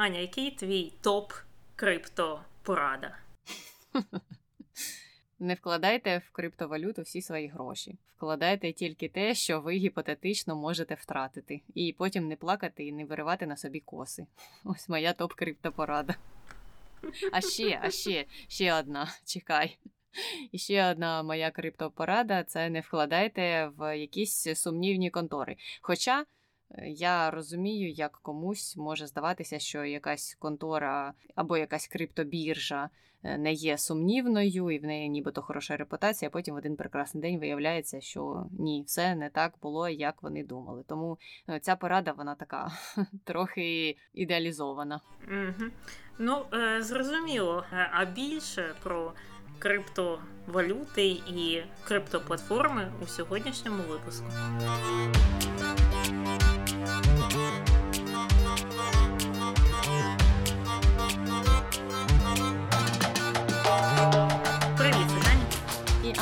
Аня, який твій топ криптопорада? Не вкладайте в криптовалюту всі свої гроші. Вкладайте тільки те, що ви гіпотетично можете втратити, і потім не плакати і не виривати на собі коси. Ось моя топ криптопорада. А ще, а ще, ще одна. Чекай. І ще одна моя криптопорада це не вкладайте в якісь сумнівні контори. Хоча я розумію, як комусь може здаватися, що якась контора або якась криптобіржа е, не є сумнівною, і в неї нібито хороша репутація, а потім в один прекрасний день виявляється, що ні, все не так було, як вони думали. Тому е, ця порада вона така трохи ідеалізована. Угу. Ну, зрозуміло, а більше про криптовалюти і криптоплатформи у сьогоднішньому випуску.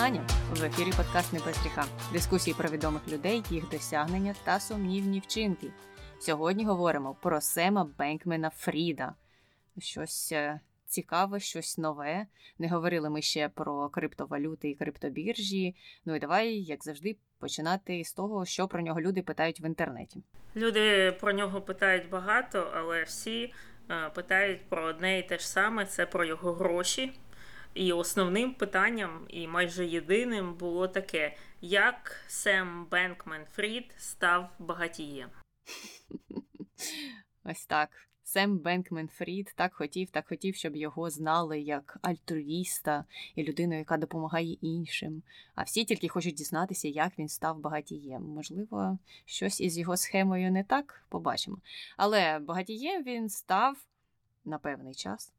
Аня в ефірі подкаст «Не без гріха». Дискусії про відомих людей, їх досягнення та сумнівні вчинки. Сьогодні говоримо про Сема Бенкмена Фріда. Щось е, цікаве, щось нове. Не говорили ми ще про криптовалюти і криптобіржі. Ну і давай, як завжди, починати з того, що про нього люди питають в інтернеті. Люди про нього питають багато, але всі е, питають про одне і те ж саме: це про його гроші. І основним питанням, і майже єдиним, було таке: як Сем Бенкмен Фрід став багатієм? Ось так. Сем Бенкмен Фрід так хотів, так хотів, щоб його знали як альтруїста і людину, яка допомагає іншим. А всі тільки хочуть дізнатися, як він став багатієм. Можливо, щось із його схемою не так побачимо. Але багатієм він став на певний час.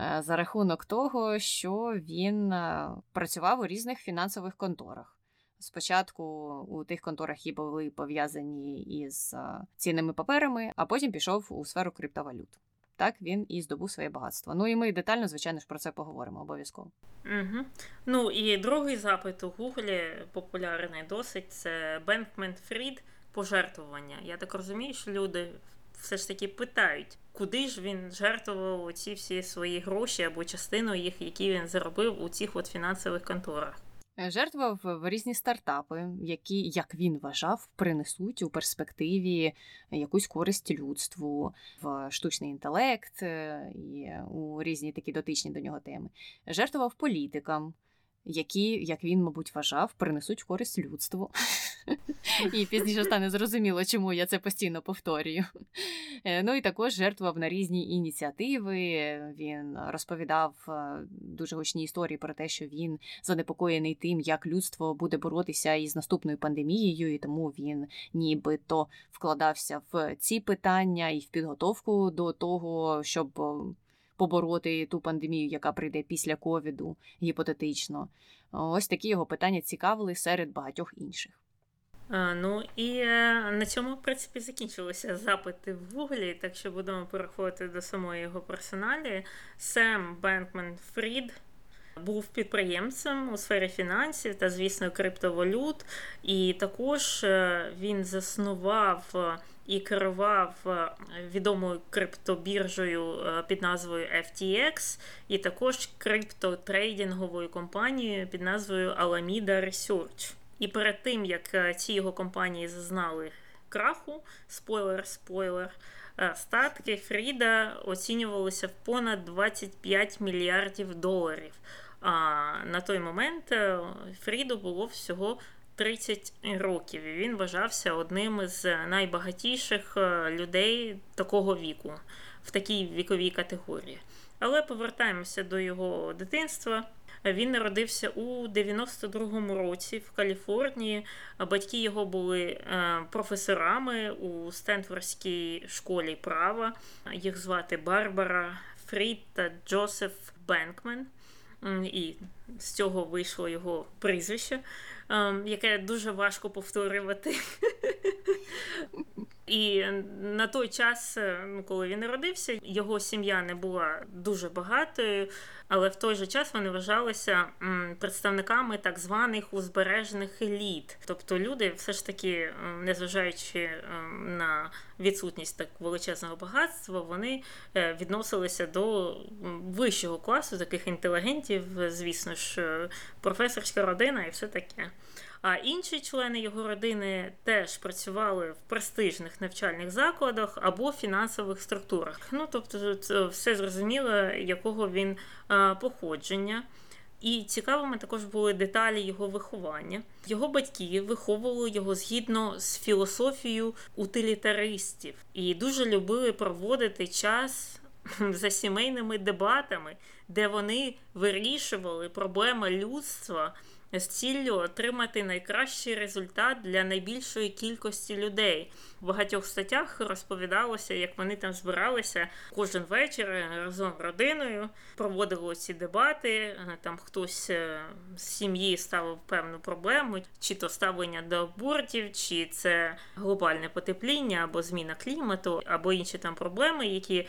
Е, за рахунок того, що він е, працював у різних фінансових конторах. Спочатку у тих конторах, які були пов'язані із цінними паперами, а потім пішов у сферу криптовалют. Так він і здобув своє багатство. Ну і ми детально, звичайно ж, про це поговоримо обов'язково. Угу. Ну і другий запит у Гуглі популярний досить це Бенкмен Фрід пожертвування. Я так розумію, що люди все ж таки питають, куди ж він жертвував ці всі свої гроші або частину їх, які він заробив у цих от фінансових конторах. Е, жертвував в різні стартапи, які, як він вважав, принесуть у перспективі якусь користь людству, в штучний інтелект е, і у різні такі дотичні до нього теми. Жертвував політикам які, як він, мабуть, вважав, принесуть користь людству. І пізніше стане зрозуміло, чому я це постійно повторюю. Е, ну і також жертвував на різні ініціативи. Він розповідав е, дуже гучні історії про те, що він занепокоєний тим, як людство буде боротися із наступною пандемією, і тому він нібито вкладався в ці питання і в підготовку до того, щоб побороти ту пандемію, яка прийде після ковіду, гіпотетично. Ось такі його питання цікавили серед багатьох інших. А, Ну і е, на цьому, в принципі, закінчилися запити в Гуглі, так що будемо переходити до самої його персоналі. Сем Бенкмен Фрід був підприємцем у сфері фінансів та, звісно, криптовалют. І також е, він заснував е, і керував е, відомою криптобіржею під назвою FTX, і також криптотрейдинговою компанією під назвою Alameda Research. І перед тим як ці його компанії зазнали краху, спойлер-спойлер, статки Фріда оцінювалися в понад 25 мільярдів доларів. А на той момент е, Фріду було всього 30 років. і Він вважався одним з найбагатіших е, людей такого віку в такій віковій категорії. Але повертаємося до його дитинства. Він народився у 92-му році в Каліфорнії. Батьки його були е, професорами у Стенфордській школі права. Їх звати Барбара Фрід та Джосеф Бенкмен і з цього вийшло його прізвище, яке дуже важко повторювати. І на той час, е, ну, коли він народився, його сім'я не була дуже багатою, але в той же час вони вважалися представниками так званих узбережних еліт. Тобто люди, все ж таки, незважаючи на відсутність так величезного багатства, вони е, відносилися до вищого класу таких інтелігентів, звісно ж, е, професорська родина і все таке. А інші члени його родини теж працювали в престижних навчальних закладах або фінансових структурах. Ну тобто, це все зрозуміло, якого він походження. І цікавими також були деталі його виховання. Його батьки виховували його згідно з філософією утилітаристів і дуже любили проводити час за сімейними дебатами, де вони вирішували проблеми людства з ціллю отримати найкращий результат для найбільшої кількості людей. В багатьох статтях розповідалося, як вони там збиралися кожен вечір разом з родиною, проводили ці дебати. Там хтось е, з сім'ї ставив певну проблему, чи то ставлення до абортів, чи це глобальне потепління, або зміна клімату, або інші там проблеми, які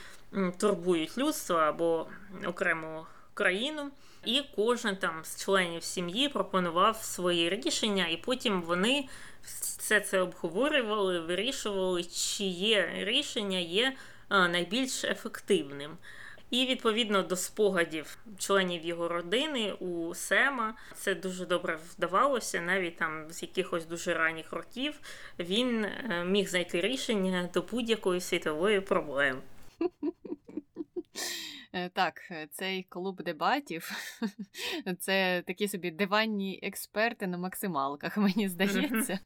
турбують людство або окрему країну і кожен там з членів сім'ї пропонував свої рішення, і потім вони все це обговорювали, вирішували, чиє рішення є найбільш ефективним. І відповідно до спогадів членів його родини у Сема це дуже добре вдавалося. Навіть там з якихось дуже ранніх років він е, міг знайти рішення до будь-якої світової проблеми. Е, так, е, цей клуб дебатів це такі собі диванні експерти на максималках, мені здається.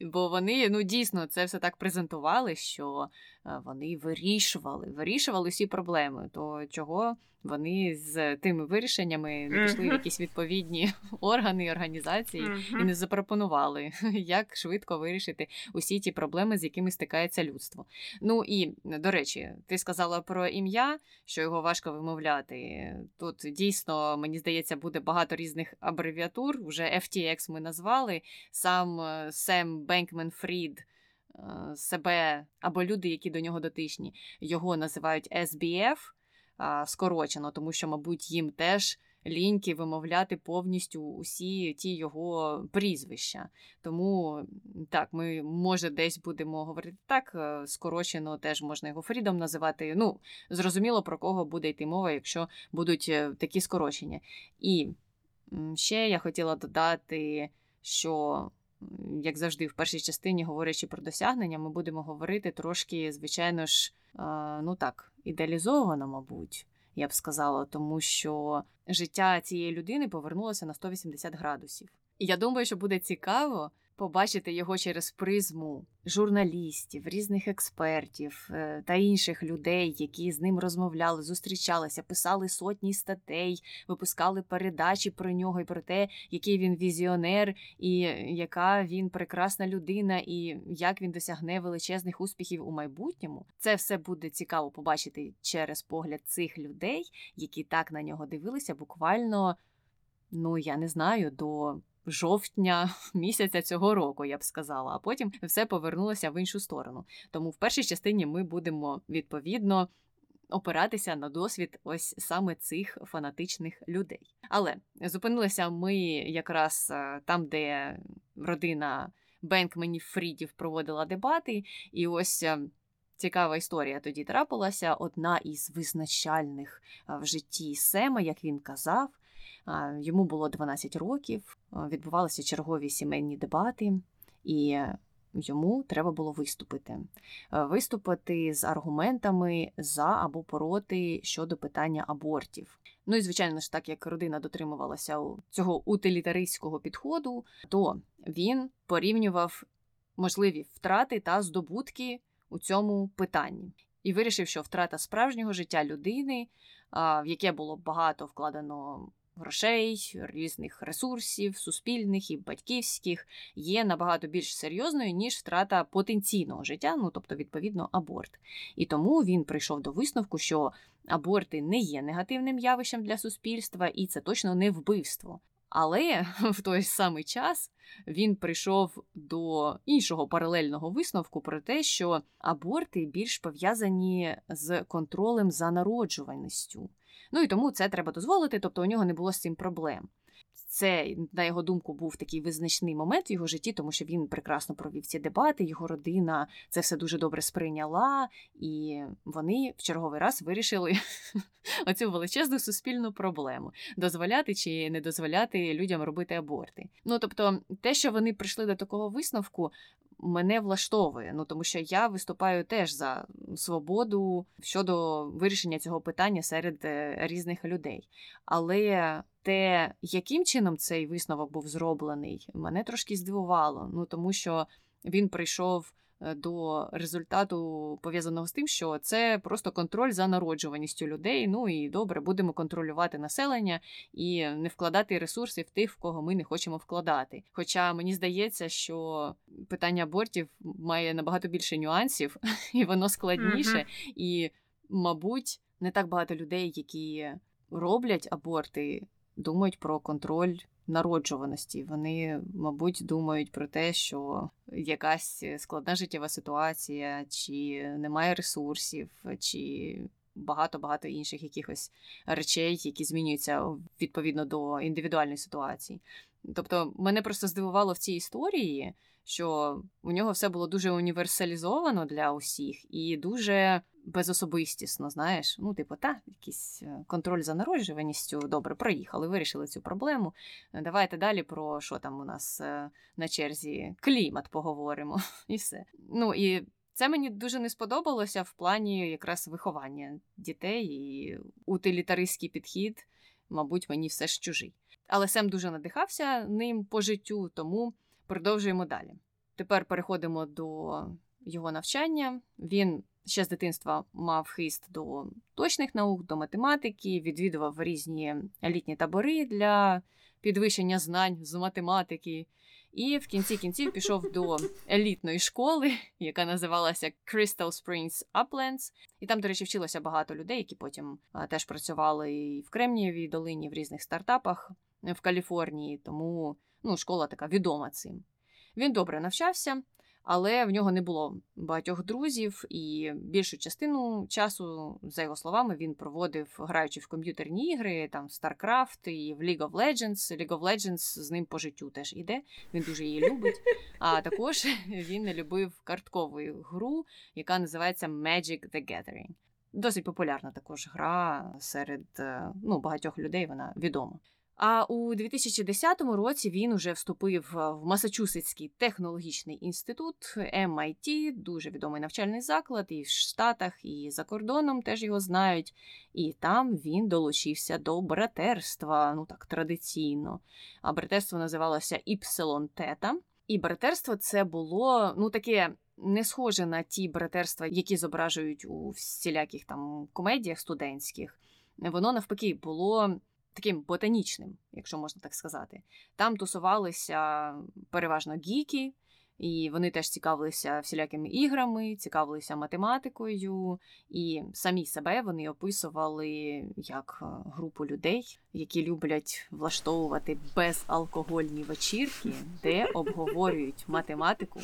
Бо вони ну дійсно це все так презентували, що е, вони вирішували, вирішували всі проблеми. То чого вони з тими вирішеннями не пішли в якісь відповідні органи, і організації і не запропонували, як швидко вирішити усі ті проблеми, з якими стикається людство. Ну і до речі, ти сказала про ім'я, що його важко вимовляти. Тут дійсно мені здається буде багато різних абревіатур. Вже FTX ми назвали сам е, Сем Бенкмен Фрід. Е, себе або люди, які до нього дотичні, його називають SBF, скорочено, тому що, мабуть, їм теж ліньки вимовляти повністю усі ті його прізвища. Тому так, ми може десь будемо говорити так, е, скорочено теж можна його Фрідом називати. Ну, зрозуміло, про кого буде йти мова, якщо будуть е, такі скорочення. І ще я хотіла додати, що. Як завжди, в першій частині, говорячи про досягнення, ми будемо говорити трошки, звичайно ж, ну так, ідеалізовано, мабуть, я б сказала, тому що життя цієї людини повернулося на 180 градусів. І я думаю, що буде цікаво побачити його через призму журналістів, різних експертів е, та інших людей, які з ним розмовляли, зустрічалися, писали сотні статей, випускали передачі про нього і про те, який він візіонер, і яка він прекрасна людина, і як він досягне величезних успіхів у майбутньому. Це все буде цікаво побачити через погляд цих людей, які так на нього дивилися, буквально. Ну, я не знаю, до жовтня місяця цього року, я б сказала, а потім все повернулося в іншу сторону. Тому в першій частині ми будемо відповідно. Опиратися на досвід ось саме цих фанатичних людей. Але зупинилися ми якраз е, там, де родина Бенкменів Фрідів проводила дебати, і ось е, цікава історія тоді трапилася. Одна із визначальних е, в житті Сема, як він казав, Йому було 12 років, відбувалися чергові сімейні дебати, і йому треба було виступити. Виступити з аргументами за або проти щодо питання абортів. Ну і, звичайно ж, так як родина дотримувалася цього утилітаристського підходу, то він порівнював можливі втрати та здобутки у цьому питанні. І вирішив, що втрата справжнього життя людини, в яке було багато вкладено грошей, різних ресурсів, суспільних і батьківських, є набагато більш серйозною, ніж втрата потенційного життя, ну тобто, відповідно, аборт. І тому він прийшов до висновку, що аборти не є негативним явищем для суспільства, і це точно не вбивство. Але в той самий час він прийшов до іншого паралельного висновку про те, що аборти більш пов'язані з контролем за народжуваністю. Ну і тому це треба дозволити, тобто у нього не було з цим проблем. Це, на його думку, був такий визначний момент в його житті, тому що він прекрасно провів ці дебати, його родина це все дуже добре сприйняла, і вони в черговий раз вирішили оцю величезну суспільну проблему дозволяти чи не дозволяти людям робити аборти. Ну тобто, те, що вони прийшли до такого висновку. Мене влаштовує, ну тому що я виступаю теж за свободу щодо вирішення цього питання серед е, різних людей. Але те, яким чином цей висновок був зроблений, мене трошки здивувало. Ну тому що він прийшов до результату пов'язаного з тим, що це просто контроль за народжуваністю людей. Ну і добре, будемо контролювати населення і не вкладати ресурси в тих, в кого ми не хочемо вкладати. Хоча мені здається, що питання абортів має набагато більше нюансів, і воно складніше, mm-hmm. і, мабуть, не так багато людей, які роблять аборти думають про контроль народжуваності. Вони, мабуть, думають про те, що якась складна життєва ситуація, чи немає ресурсів, чи багато-багато інших якихось речей, які змінюються відповідно до індивідуальної ситуації. Тобто, мене просто здивувало в цій історії, що у нього все було дуже універсалізовано для усіх і дуже безособистісно, знаєш. Ну, типу, та, якийсь е, контроль за народжуваністю. Добре, проїхали, вирішили цю проблему. Давайте далі про що там у нас е, на черзі клімат поговоримо і все. Ну і. Це мені дуже не сподобалося в плані якраз виховання дітей і утилітаристський підхід, мабуть, мені все ж чужий. Але Сем дуже надихався ним по життю, тому продовжуємо далі. Тепер переходимо до його навчання. Він ще з дитинства мав хист до точних наук, до математики, відвідував різні літні табори для підвищення знань з математики. І в кінці кінців пішов до елітної школи, яка називалася Crystal Springs Uplands. І там, до речі, вчилося багато людей, які потім теж працювали і в Кремнієвій долині, в різних стартапах в Каліфорнії. Тому ну, школа така відома цим. Він добре навчався, але в нього не було багатьох друзів, і більшу частину часу, за його словами, він проводив, граючи в комп'ютерні ігри, там StarCraft і в League of Legends. League of Legends з ним по життю теж іде. Він дуже її любить. А також він не любив карткову гру, яка називається Magic the Gathering. Досить популярна також гра серед е, ну, багатьох людей. Вона відома. А у 2010 році він уже вступив в Масачусетський технологічний інститут MIT, дуже відомий навчальний заклад, і в Штатах, і за кордоном теж його знають. І там він долучився до братерства, ну так традиційно. А братерство називалося Іпсилон Тета. І братерство це було ну таке. Не схоже на ті братерства, які зображують у всіляких там комедіях студентських. Воно навпаки було таким ботанічним, якщо можна так сказати. Там тусувалися переважно гіки, і вони теж цікавилися всілякими іграми, цікавилися математикою, і самі себе вони описували як е, групу людей, які люблять влаштовувати безалкогольні вечірки, де обговорюють математику,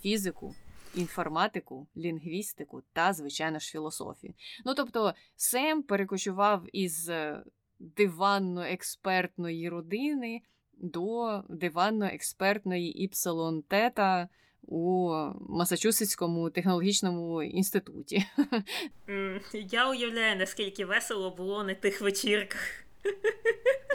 фізику. Інформатику, лінгвістику та, звичайно ж, філософію. Ну тобто, Сем перекочував із е, диванно-експертної родини до диванно-експертної іпсилон тета у Масачусетському технологічному інституті. Я уявляю, наскільки весело було на тих вечірках.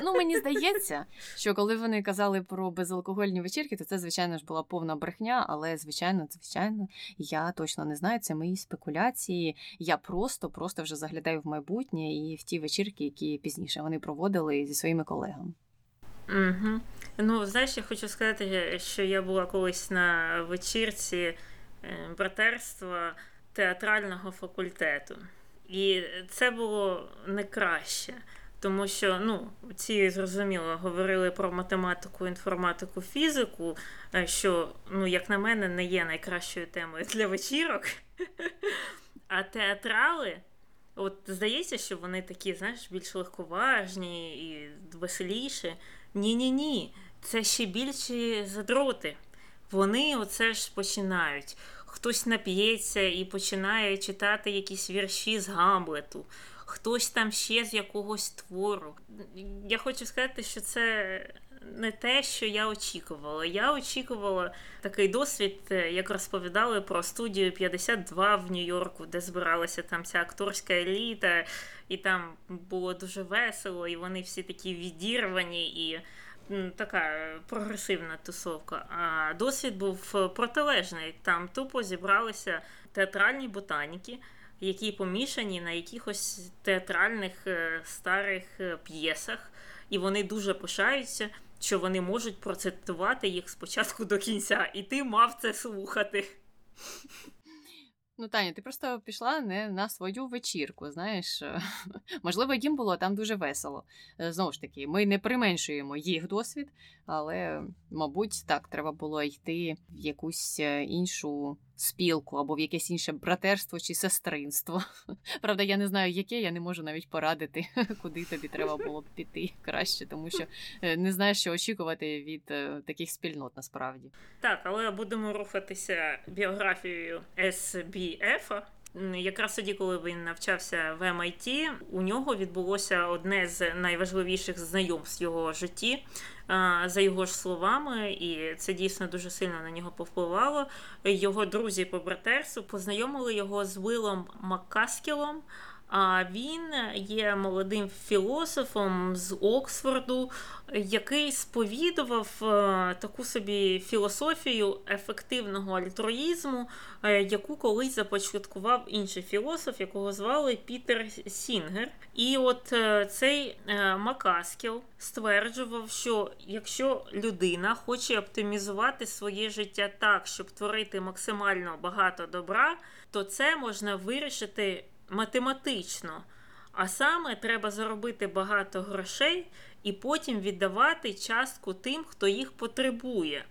Ну, мені здається, що коли вони казали про безалкогольні вечірки, то це, звичайно ж, була повна брехня, але, звичайно, звичайно, я точно не знаю. Це мої спекуляції. Я просто просто вже заглядаю в майбутнє і в ті вечірки, які пізніше вони проводили зі своїми колегами. Угу. Ну, знаєш, я хочу сказати, що я була колись на вечірці е, братерства театрального факультету. І це було не краще. Тому що ну, ці зрозуміло говорили про математику, інформатику, фізику, е, що, ну, як на мене, не є найкращою темою для вечірок. А театрали, от здається, що вони такі, знаєш, більш легковажні і веселіші. Ні-ні ні, це ще більші задроти. Вони оце ж починають. Хтось нап'ється і починає читати якісь вірші з Гамлету, хтось там ще з якогось твору. Я хочу сказати, що це не те, що я очікувала. Я очікувала такий досвід, е, як розповідали про студію 52 в Нью-Йорку, де збиралася там ця акторська еліта, і там було дуже весело, і вони всі такі відірвані і. Така прогресивна тусовка. А досвід був протилежний. Там тупо зібралися театральні ботаніки, які помішані на якихось театральних е, старих е, п'єсах, і вони дуже пишаються що вони можуть процитувати їх спочатку до кінця, і ти мав це слухати. Ну, Таня, ти просто пішла не на свою вечірку. Знаєш, можливо, їм було там дуже весело. Е, знову ж таки, ми не применшуємо їх досвід, але, мабуть, так, треба було йти в якусь е, іншу спілку або в якесь інше братерство чи сестринство. Правда, я не знаю, яке, я не можу навіть порадити, куди тобі треба було б піти краще, тому що е, не знаєш, що очікувати від таких спільнот насправді. Так, але будемо рухатися біографією SBF, Якраз тоді, коли він навчався в MIT, у нього відбулося одне з найважливіших знайомств в його житті, за його ж словами, і це дійсно дуже сильно на нього повпливало. Його друзі по братерству познайомили його з Віллом Маккаскілом. А він є молодим філософом з Оксфорду, який сповідував е, таку собі філософію ефективного альтруїзму, е, яку колись започаткував інший філософ, якого звали Пітер Сінгер. І от е, цей Макаскіл стверджував, що якщо людина хоче оптимізувати своє життя так, щоб творити максимально багато добра, то це можна вирішити математично. А саме треба заробити багато грошей і потім віддавати частку тим, хто їх потребує.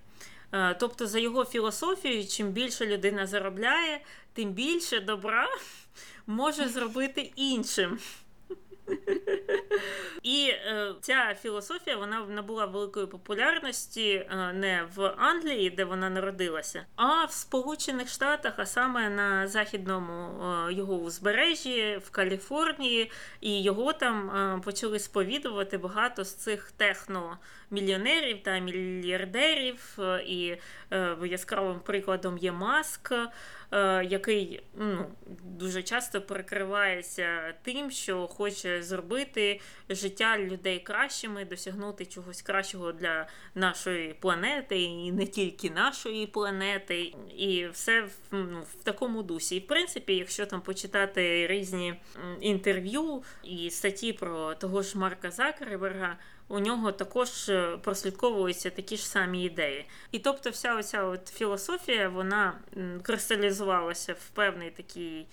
Е, тобто, за його філософією, чим більше людина заробляє, тим більше добра може зробити іншим. І е, ця філософія вона набула великої популярності е, не в Англії, де вона народилася, а в Сполучених Штатах, а саме на західному е, його узбережжі в Каліфорнії, і його там е, почали сповідувати багато з цих техномільйонерів та мільярдерів. Е, і е, яскравим прикладом є Маск. Е, який ну, дуже часто перекривається тим, що хоче зробити життя людей кращими, досягнути чогось кращого для нашої планети, і не тільки нашої планети, і все в, ну, в такому дусі. І в принципі, якщо там почитати різні інтерв'ю і статті про того ж Марка Закерберга, у нього також е, прослідковуються такі ж самі ідеї. І тобто, вся оця от філософія вона кристалізувалася в певний такий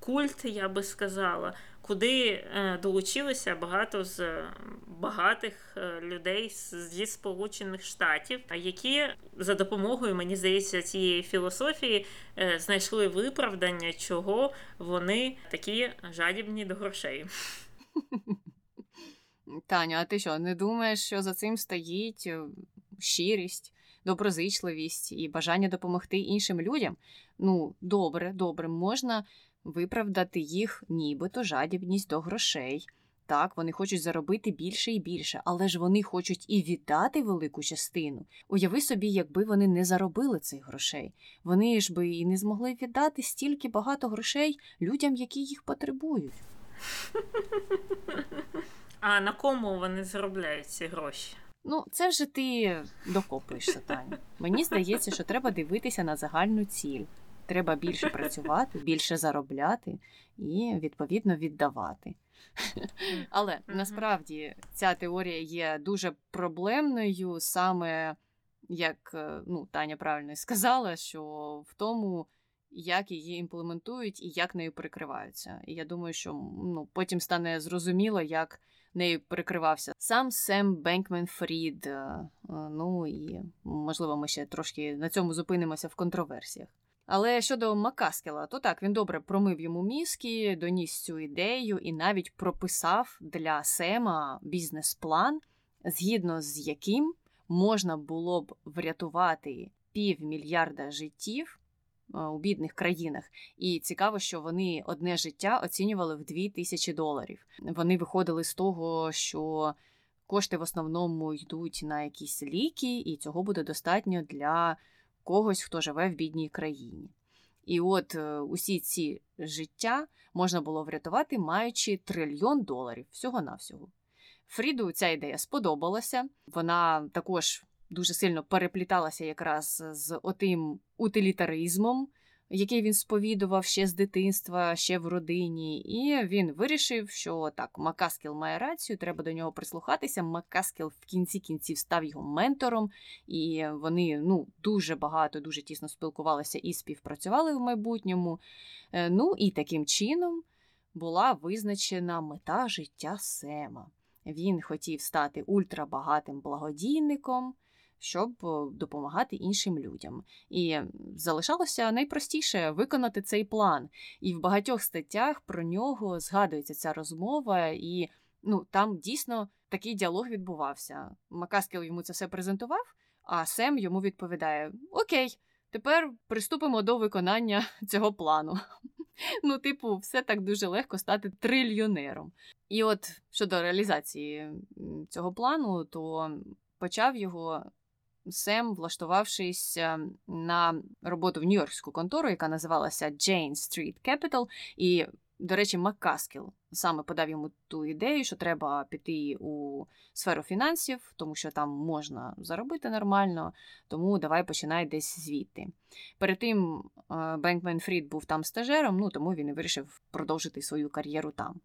культ, я би сказала, куди е, долучилися багато з багатих е, людей зі Сполучених Штатів, які за допомогою, мені здається, цієї філософії знайшли виправдання, чого вони такі жадібні до грошей. Таня, а ти що, не думаєш, що за цим стоїть е, щирість, доброзичливість і бажання допомогти іншим людям? Ну, добре, добре, можна виправдати їх, нібито жадібність до грошей. Так, вони хочуть заробити більше і більше, але ж вони хочуть і віддати велику частину. Уяви собі, якби вони не заробили цих грошей. Вони ж би і не змогли віддати стільки багато грошей людям, які їх потребують. А на кому вони заробляють ці гроші? Ну, це вже ти докопуєшся, Таня. Мені здається, що треба дивитися на загальну ціль. Треба більше працювати, більше заробляти і, відповідно, віддавати. Але насправді ця теорія є дуже проблемною, саме як е, ну, Таня правильно сказала, що в тому, як її імплементують і як нею прикриваються. І я думаю, що ну, потім стане зрозуміло, як нею перекривався сам Сем Бенкмен Фрід. Е, е, ну і можливо, ми ще трошки на цьому зупинимося в контроверсіях. Але щодо Макаскела, то так він добре промив йому мізки, доніс цю ідею і навіть прописав для Сема бізнес-план, згідно з яким можна було б врятувати півмільярда життів у бідних країнах. І цікаво, що вони одне життя оцінювали в 2 тисячі доларів. Вони виходили з того, що кошти в основному йдуть на якісь ліки, і цього буде достатньо для когось, хто живе в бідній країні. І от е, усі ці життя можна було врятувати, маючи трильйон доларів всього-навсього. Фріду ця ідея сподобалася. Вона також дуже сильно перепліталася якраз з отим утилітаризмом, який він сповідував ще з дитинства, ще в родині, і він вирішив, що так, Макаскіл має рацію, треба до нього прислухатися. Макаскіл в кінці кінців став його ментором, і вони ну, дуже багато, дуже тісно спілкувалися і співпрацювали в майбутньому. Е, ну і таким чином була визначена мета життя Сема. Він хотів стати ультрабагатим благодійником щоб допомагати іншим людям. І залишалося найпростіше виконати цей план. І в багатьох статтях про нього згадується ця розмова, і ну, там дійсно такий діалог відбувався. Макаскіл йому це все презентував, а Сем йому відповідає: Окей, тепер приступимо до виконання цього плану. Ну, типу, все так дуже легко стати трильйонером. І от щодо реалізації цього плану, то почав його Сем, влаштувавшись ем, на роботу в Нью-Йоркську контору, яка називалася Jane Street Capital, і, до речі, Маккаскіл саме подав йому ту ідею, що треба піти у сферу фінансів, тому що там можна заробити нормально, тому давай починай десь звідти. Перед тим Бенкмен Фрід був там стажером, ну тому він і вирішив продовжити свою кар'єру там.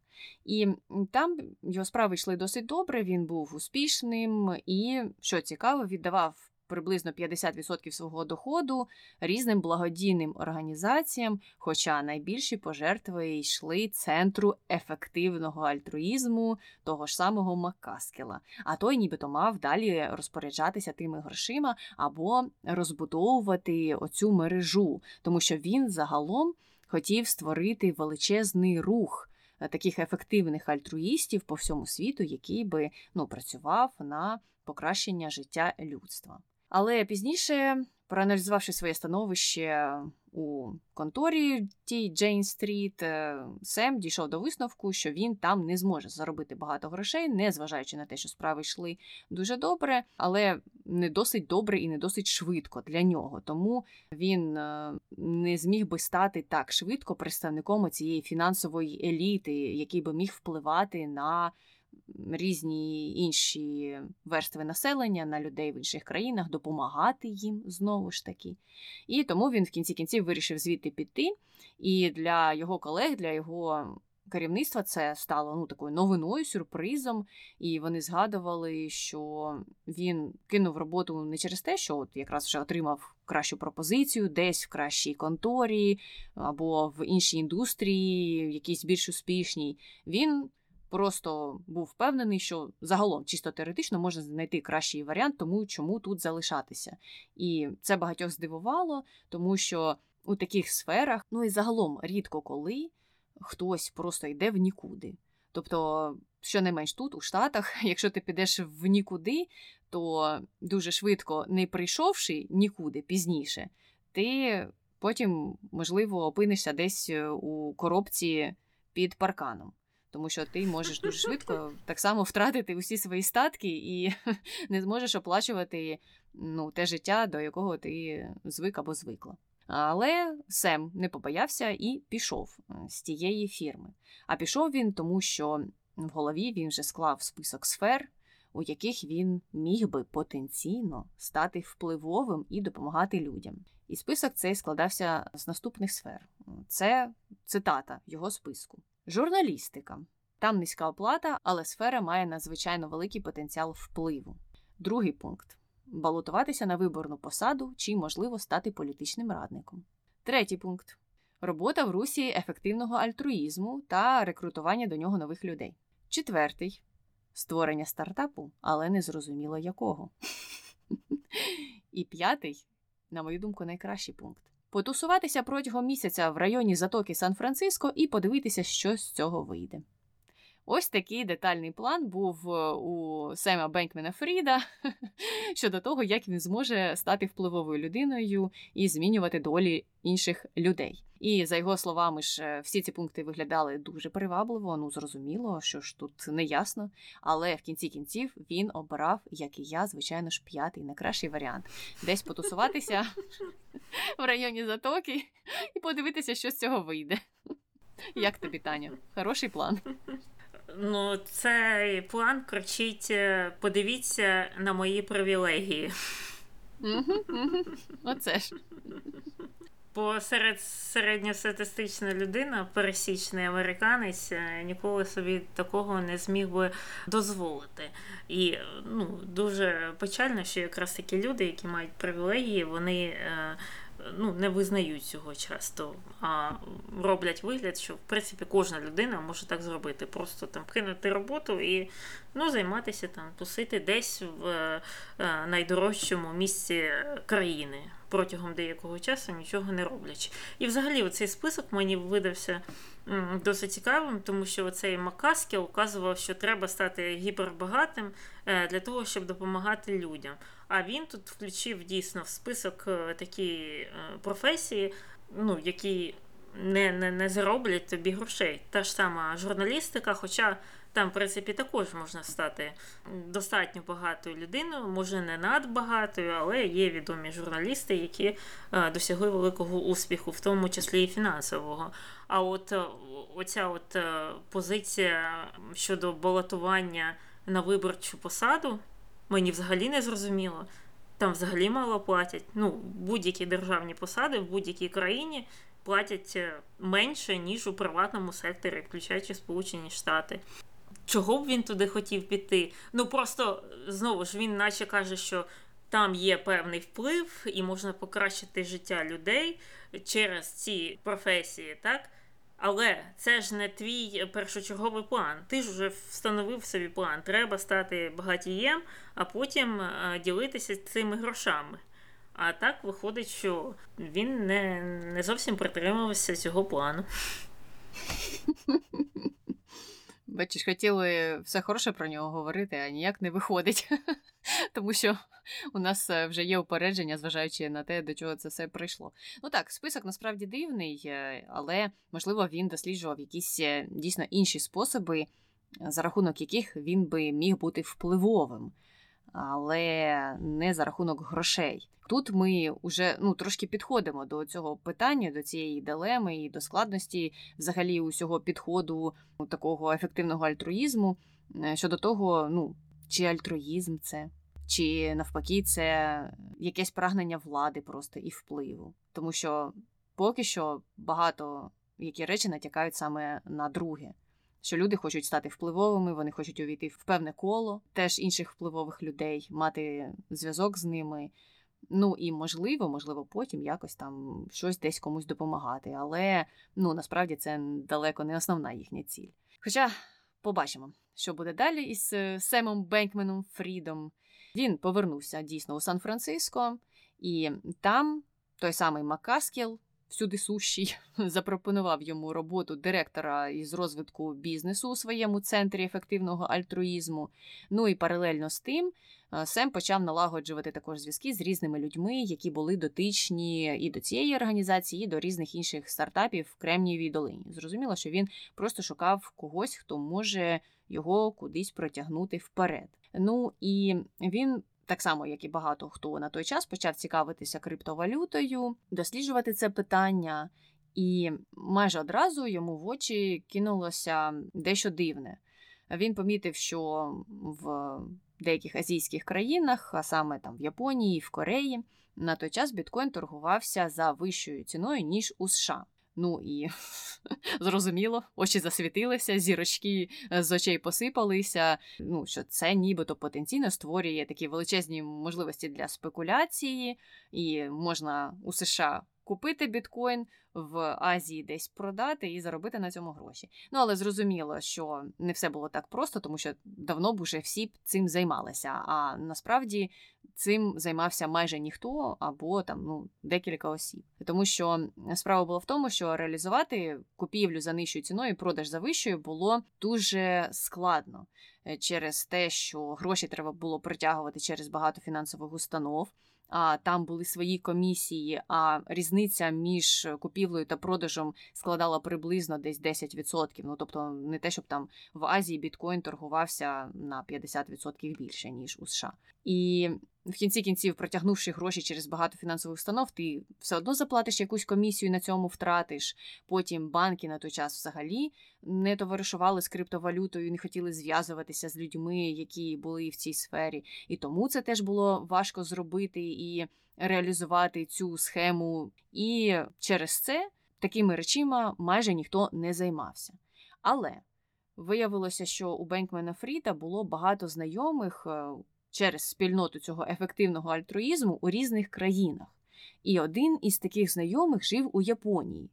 І там його справи йшли досить добре, він був успішним і, що цікаво, віддавав приблизно 50% свого доходу різним благодійним організаціям, хоча найбільші пожертви йшли центру ефективного альтруїзму того ж самого Маккаскела. А той нібито мав далі розпоряджатися тими грошима або розбудовувати оцю мережу, тому що він загалом хотів створити величезний рух. Е, таких ефективних альтруїстів по всьому світу, який би ну, працював на покращення життя людства. Але пізніше, проаналізувавши своє становище у конторі тій Джейн Стріт, е, Сем дійшов до висновку, що він там не зможе заробити багато грошей, незважаючи на те, що справи йшли дуже добре, але не досить добре і не досить швидко для нього. Тому він е, не зміг би стати так швидко представником цієї фінансової еліти, який би міг впливати на різні інші верстви населення на людей в інших країнах, допомагати їм знову ж таки. І тому він в кінці кінців вирішив звідти піти. І для його колег, для його керівництва це стало ну, такою новиною, сюрпризом. І вони згадували, що він кинув роботу не через те, що от якраз вже отримав кращу пропозицію, десь в кращій конторі або в іншій індустрії, якійсь більш успішній. Він просто був впевнений, що загалом чисто теоретично можна знайти кращий варіант, тому чому тут залишатися. І це багатьох здивувало, тому що у таких сферах, ну і загалом рідко коли хтось просто йде в нікуди. Тобто, що не менш тут, у Штатах, якщо ти підеш в нікуди, то дуже швидко, не прийшовши нікуди пізніше, ти потім, можливо, опинишся десь е, у коробці під парканом тому що ти можеш дуже швидко так само втратити усі свої статки і не зможеш оплачувати ну, те життя, до якого ти звик або звикла. Але Сем не побоявся і пішов е, з тієї фірми. А пішов він, тому що в голові він вже склав список сфер, у яких він міг би потенційно стати впливовим і допомагати людям. І список цей складався з наступних сфер. Це цитата його списку. Журналістика. Там низька оплата, але сфера має надзвичайно великий потенціал впливу. Другий пункт балотуватися на виборну посаду чи, можливо, стати політичним радником. Третій пункт робота в русі ефективного альтруїзму та рекрутування до нього нових людей. Четвертий створення стартапу, але не зрозуміло якого. І п'ятий, на мою думку, найкращий пункт потусуватися протягом місяця в районі затоки Сан-Франциско і подивитися, що з цього вийде. Ось такий детальний план був е, у Сема Бенкмена Фріда щодо того, як він зможе стати впливовою людиною і змінювати долі інших людей. І за його словами, ж е, всі ці пункти виглядали дуже привабливо. Ну зрозуміло, що ж тут не ясно. Але в кінці кінців він обирав, як і я, звичайно ж, п'ятий найкращий варіант, десь потусуватися в районі затоки і подивитися, що з цього вийде. Як тобі, Таня? Хороший план. Ну, цей план кричить: е, подивіться на мої привілегії. Оце ж. Бо серед середньостатистична людина, пересічний американець, е, ніколи собі такого не зміг би дозволити. І ну, дуже печально, що якраз такі люди, які мають привілегії, вони. Е, ну, не визнають цього часто, а роблять вигляд, що в принципі кожна людина може так зробити. Просто там кинути роботу і ну, займатися там, тусити десь в е, найдорожчому місці країни протягом деякого часу, нічого не роблячи. І взагалі цей список мені видався. Досить цікавим, тому що оцей Макаски указував, що треба стати гіпербагатим е, для того, щоб допомагати людям. А він тут включив дійсно в список е, такі е, професії, ну, які не не, не зароблять тобі грошей. Та ж сама журналістика, хоча там, в принципі, також можна стати достатньо багатою людиною, може не надбагатою, але є відомі журналісти, які е, досягли великого успіху, в тому числі і фінансового. А от оця от позиція щодо балотування на виборчу посаду мені взагалі не зрозуміло. Там взагалі мало платять. Ну, будь-які державні посади в будь-якій країні платять е, менше, ніж у приватному секторі, включаючи Сполучені Штати. Чого б він туди хотів піти? Ну просто знову ж він, наче каже, що там є певний вплив і можна покращити життя людей через ці професії, так? Але це ж не твій першочерговий план. Ти ж вже встановив собі план. Треба стати багатієм, а потім е, ділитися цими грошами. А так виходить, що він не, не зовсім притримувався цього плану. Бачиш, хотіли все хороше про нього говорити, а ніяк не виходить. Тому що у нас е, вже є упередження, зважаючи на те, до чого це все прийшло. Ну так, список насправді дивний, е, але можливо він досліджував якісь е, дійсно інші способи, за рахунок яких він би міг бути впливовим але не за рахунок грошей. Тут ми вже ну трошки підходимо до цього питання, до цієї дилеми і до складності взагалі усього підходу ну, такого ефективного альтруїзму. Е, щодо того, ну чи альтруїзм це, чи навпаки, це якесь прагнення влади просто і впливу, тому що поки що багато які речі натякають саме на друге що люди хочуть стати впливовими, вони хочуть увійти в певне коло теж інших впливових людей, мати зв'язок з ними. Ну і можливо, можливо, потім якось там щось десь комусь допомагати. Але ну насправді це далеко не основна їхня ціль. Хоча побачимо, що буде далі із е, Семом Бенкменом Фрідом. Він повернувся дійсно у Сан-Франциско, і там той самий Макаскіл всюди сущий, запропонував йому роботу директора із розвитку бізнесу у своєму центрі ефективного альтруїзму. Ну і паралельно з тим. Е, Сем почав налагоджувати також зв'язки з різними людьми, які були дотичні і до цієї організації, і до різних інших стартапів в Кремнієвій долині. Зрозуміло, що він просто шукав когось, хто може його кудись протягнути вперед. Ну і він так само, як і багато хто на той час почав цікавитися криптовалютою, досліджувати це питання, і майже одразу йому в очі кинулося дещо дивне. Він помітив, що в деяких азійських країнах, а саме там в Японії, в Кореї, на той час біткоін торгувався за вищою ціною ніж у США. Ну і зрозуміло, очі засвітилися, зірочки е, з очей посипалися. Ну що це нібито потенційно створює такі величезні можливості для спекуляції, і можна у США купити біткоін в Азії десь продати і заробити на цьому гроші. Ну але зрозуміло, що не все було так просто, тому що давно б уже всі цим займалися. А насправді цим займався майже ніхто або там ну декілька осіб, тому що справа була в тому, що реалізувати купівлю за нижчою ціною, і продаж за вищою було дуже складно е, через те, що гроші треба було притягувати через багато фінансових установ а там були свої комісії, а різниця між купівлею та продажем складала приблизно десь 10%. Ну тобто не те, щоб там в Азії біткоін торгувався на 50% більше ніж у США. І в кінці кінців, протягнувши гроші через багато фінансових установ, ти все одно заплатиш якусь комісію на цьому втратиш. Потім банки на той час взагалі не товаришували з криптовалютою, не хотіли зв'язуватися з людьми, які були в цій сфері. І тому це теж було важко зробити і реалізувати цю схему. І через це такими речима майже ніхто не займався. Але виявилося, що у Бенкмена Фріда було багато знайомих. Через спільноту цього ефективного альтруїзму у різних країнах. І один із таких знайомих жив у Японії.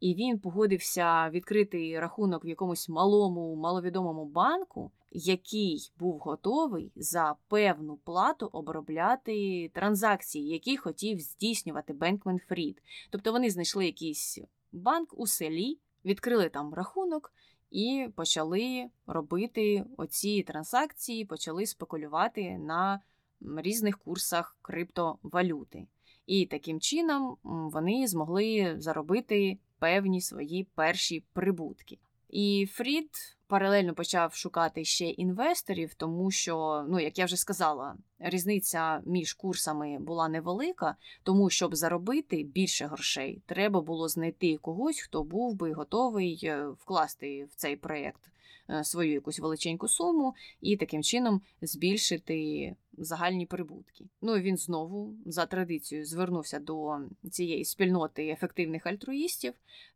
І він погодився відкрити рахунок в якомусь малому, маловідомому банку, який був готовий за певну плату обробляти транзакції, які хотів здійснювати Бенкмен Фрід. Тобто вони знайшли якийсь банк у селі, відкрили там рахунок і почали робити оці транзакції, почали спекулювати на різних курсах криптовалюти. І таким чином вони змогли заробити певні свої перші прибутки. І Фрід паралельно почав шукати ще інвесторів, тому що, ну як я вже сказала, різниця між курсами була невелика, тому щоб заробити більше грошей, треба було знайти когось, хто був би готовий е, вкласти в цей проєкт е, свою якусь величеньку суму і таким чином збільшити загальні прибутки. Ну і він знову за традицією звернувся до цієї спільноти ефективних альтруїстів.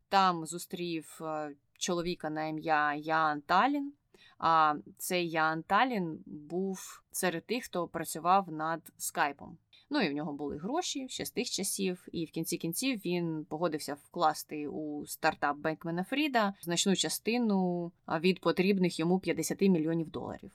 Там зустрів е, чоловіка на ім'я Ян Талін. А цей Ян Талін був серед тих, хто працював над скайпом. Ну і в нього були гроші ще з тих часів, і в кінці кінців він погодився вкласти у стартап Бенкмена Фріда значну частину від потрібних йому 50 мільйонів доларів.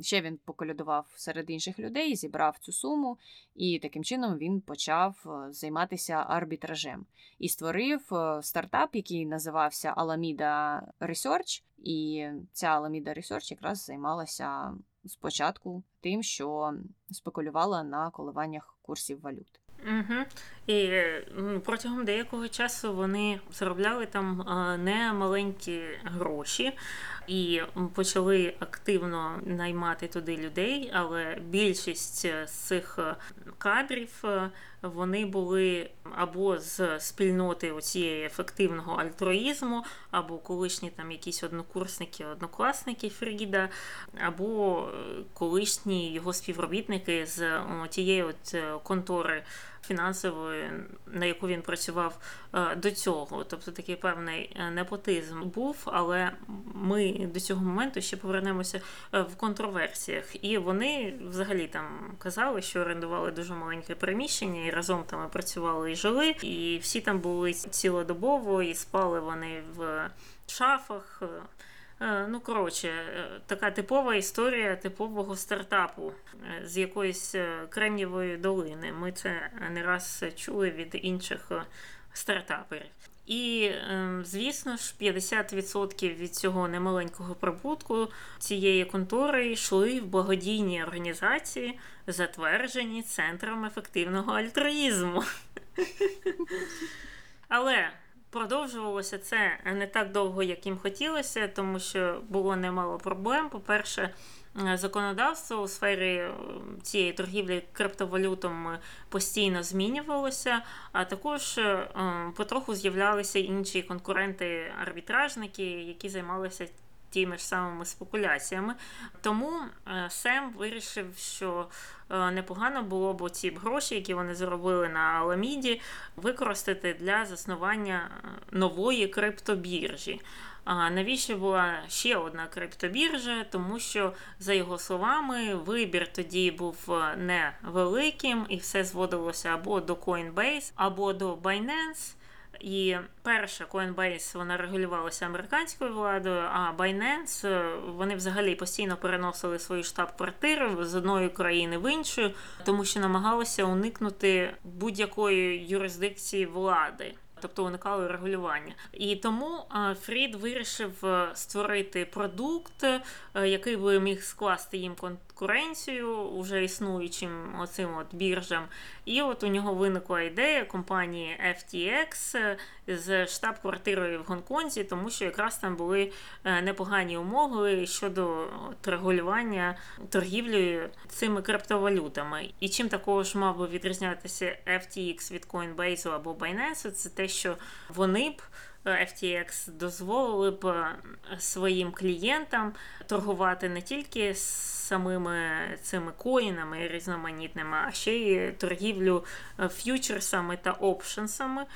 Ще він поколядував серед інших людей, зібрав цю суму, і таким чином він почав е, займатися арбітражем і створив е, стартап, який називався Alameda Research. І ця Alameda Research якраз займалася спочатку тим, що спекулювала на коливаннях курсів валют. Угу. І протягом деякого часу вони заробляли там не маленькі гроші і почали активно наймати туди людей, але більшість з цих кадрів вони були або з спільноти цієї ефективного альтруїзму, або колишні там якісь однокурсники, однокласники Фріда, або колишні його співробітники з тієї от контори фінансової, на яку він працював е, до цього. Тобто такий певний е, непотизм був, але ми до цього моменту ще повернемося е, в контроверсіях. І вони взагалі там казали, що орендували дуже маленьке приміщення, і разом там працювали і жили, і всі там були цілодобово, і спали вони в шафах. Е, ну, коротше, е, така типова історія типового стартапу е, з якоїсь Кремнєвої долини. Ми це не раз чули від інших стартаперів. І, звісно ж, 50% від цього немаленького прибутку цієї контори йшли в благодійні організації, затверджені центром ефективного альтруїзму. Але Продовжувалося це не так довго, як їм хотілося, тому що було немало проблем. По-перше, е, законодавство у сфері е, цієї торгівлі криптовалютом постійно змінювалося, а також е, потроху з'являлися інші конкуренти-арбітражники, які займалися тими ж самими спекуляціями. Тому е, Сем вирішив, що е, непогано було б ці гроші, які вони заробили на Аламіді, використати для заснування нової криптобіржі. А навіщо була ще одна криптобіржа? Тому що, за його словами, вибір тоді був невеликим, і все зводилося або до Coinbase, або до Binance. І перша Coinbase вона регулювалася американською владою, а Binance е, вони взагалі постійно переносили свої штаб-квартири з одної країни в іншу, тому що намагалися уникнути будь-якої юрисдикції влади тобто уникали регулювання. І тому Фрід вирішив е, створити продукт, е, який би міг скласти їм конкуренцію уже існуючим оцим от біржам. І от у нього виникла ідея компанії FTX е, з штаб-квартирою в Гонконзі, тому що якраз там були непогані умови щодо регулювання торгівлею цими криптовалютами. І чим також мав би відрізнятися FTX від Coinbase або Binance, це те, що вони б е, FTX дозволили б е, своїм клієнтам торгувати не тільки самими цими коїнами різноманітними, а ще й торгівлю е, ф'ючерсами та опшенсами.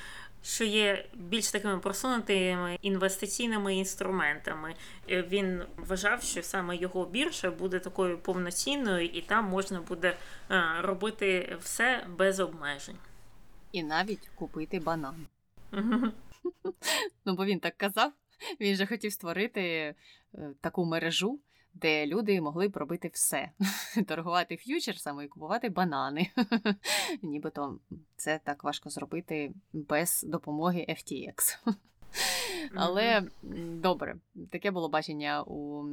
Що є більш такими просунутими інвестиційними інструментами. Він вважав, що саме його біржа буде такою повноцінною, і там можна буде робити все без обмежень. І навіть купити банан. Ну, бо він так казав. Він же хотів створити е, таку мережу, де люди могли б робити все: торгувати ф'ючерсами і купувати банани. Нібито це так важко зробити без допомоги FTX. Але добре, таке було бачення у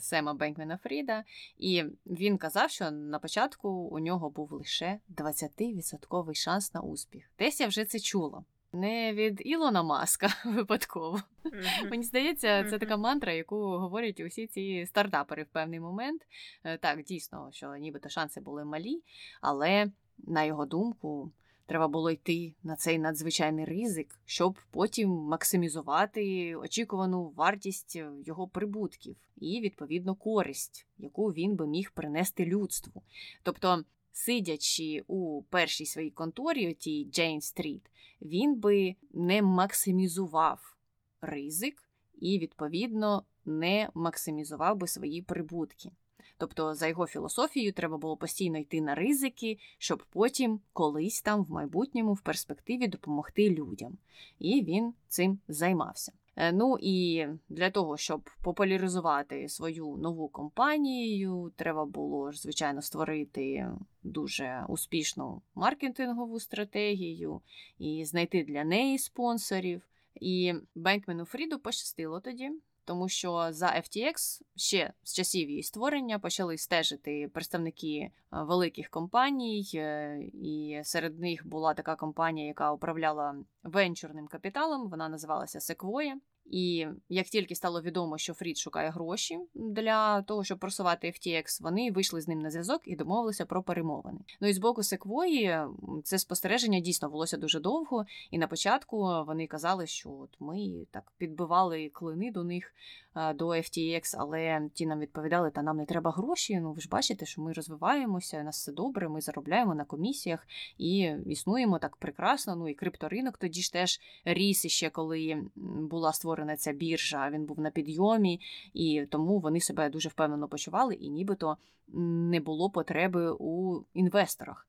Сема Бенкмена Фріда, і він казав, що на початку у нього був лише 20% шанс на успіх. Десь я вже це чула. Не від Ілона Маска випадково. Mm-hmm. Мені здається, це така мантра, яку говорять усі ці стартапери в певний момент. Е, так, дійсно, що нібито шанси були малі, але на його думку, Треба було йти на цей надзвичайний ризик, щоб потім максимізувати очікувану вартість його прибутків і, відповідно, користь, яку він би міг принести людству. Тобто, сидячи у першій своїй конторі, тій Джейн Стріт, він би не максимізував ризик і, відповідно, не максимізував би свої прибутки. Тобто, за його філософією, треба було постійно йти на ризики, щоб потім колись там в майбутньому в перспективі допомогти людям. І він цим займався. Е, ну і для того, щоб популяризувати свою нову компанію, треба було звичайно, створити дуже успішну маркетингову стратегію і знайти для неї спонсорів. І Бенкмену Фріду пощастило тоді тому що за FTX ще з часів її створення почали стежити представники великих компаній, е, і серед них була така компанія, яка управляла венчурним капіталом. Вона називалася Sequoia. І як тільки стало відомо, що Фрід шукає гроші для того, щоб просувати FTX, вони вийшли з ним на зв'язок і домовилися про перемовини. Ну і з боку Секвої це спостереження дійсно велося дуже довго. І на початку вони казали, що от ми так підбивали клини до них до FTX, але ті нам відповідали, та нам не треба гроші. Ну ви ж бачите, що ми розвиваємося, нас все добре, ми заробляємо на комісіях і існуємо так прекрасно. Ну і крипторинок тоді ж теж ріс іще, коли була створена ця біржа, він був на підйомі, і тому вони себе дуже впевнено почували, і нібито не було потреби у інвесторах.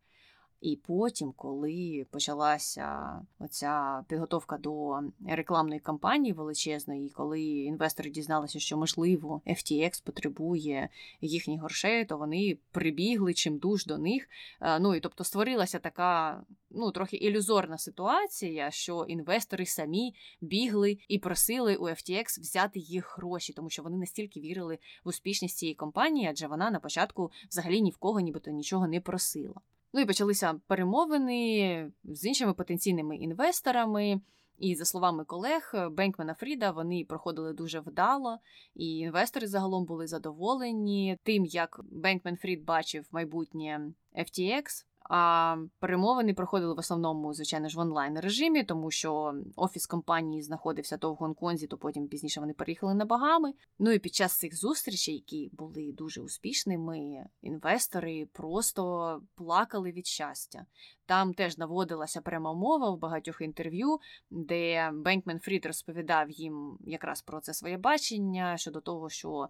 І потім, коли почалася оця підготовка до рекламної кампанії величезної, коли інвестори дізналися, що можливо FTX потребує їхніх грошей, то вони прибігли чимдуж до них. Е, ну і тобто створилася така ну трохи ілюзорна ситуація, що інвестори самі бігли і просили у FTX взяти їх гроші, тому що вони настільки вірили в успішність цієї компанії, адже вона на початку взагалі ні в кого, нібито нічого не просила. Ну і почалися перемовини з іншими потенційними інвесторами. І за словами колег Бенкмена Фріда, вони проходили дуже вдало, і інвестори загалом були задоволені тим, як Бенкмен Фрід бачив майбутнє FTX. А перемовини проходили в основному, звичайно ж, в онлайн режимі, тому що офіс компанії знаходився то в Гонконзі, то потім пізніше вони переїхали на Багами. Ну і під час цих зустрічей, які були дуже успішними, інвестори просто плакали від щастя. Там теж наводилася пряма мова в багатьох інтерв'ю, де Бенкмен Фрід розповідав їм якраз про це своє бачення щодо того, що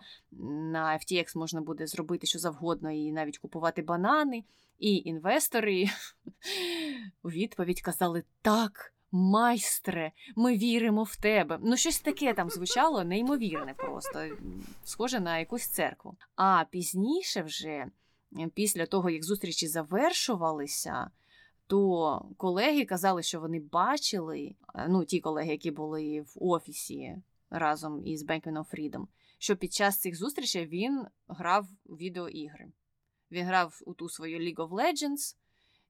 на FTX можна буде зробити що завгодно і навіть купувати банани. І інвестори у відповідь казали так. Майстре, ми віримо в тебе. Ну, щось таке там звучало неймовірне, просто схоже на якусь церкву. А пізніше, вже, після того, як зустрічі завершувалися, то колеги казали, що вони бачили, ну, ті колеги, які були в офісі разом із Бенкменом Фрідом, що під час цих зустрічей він грав відеоігри. Він грав у ту свою League of Legends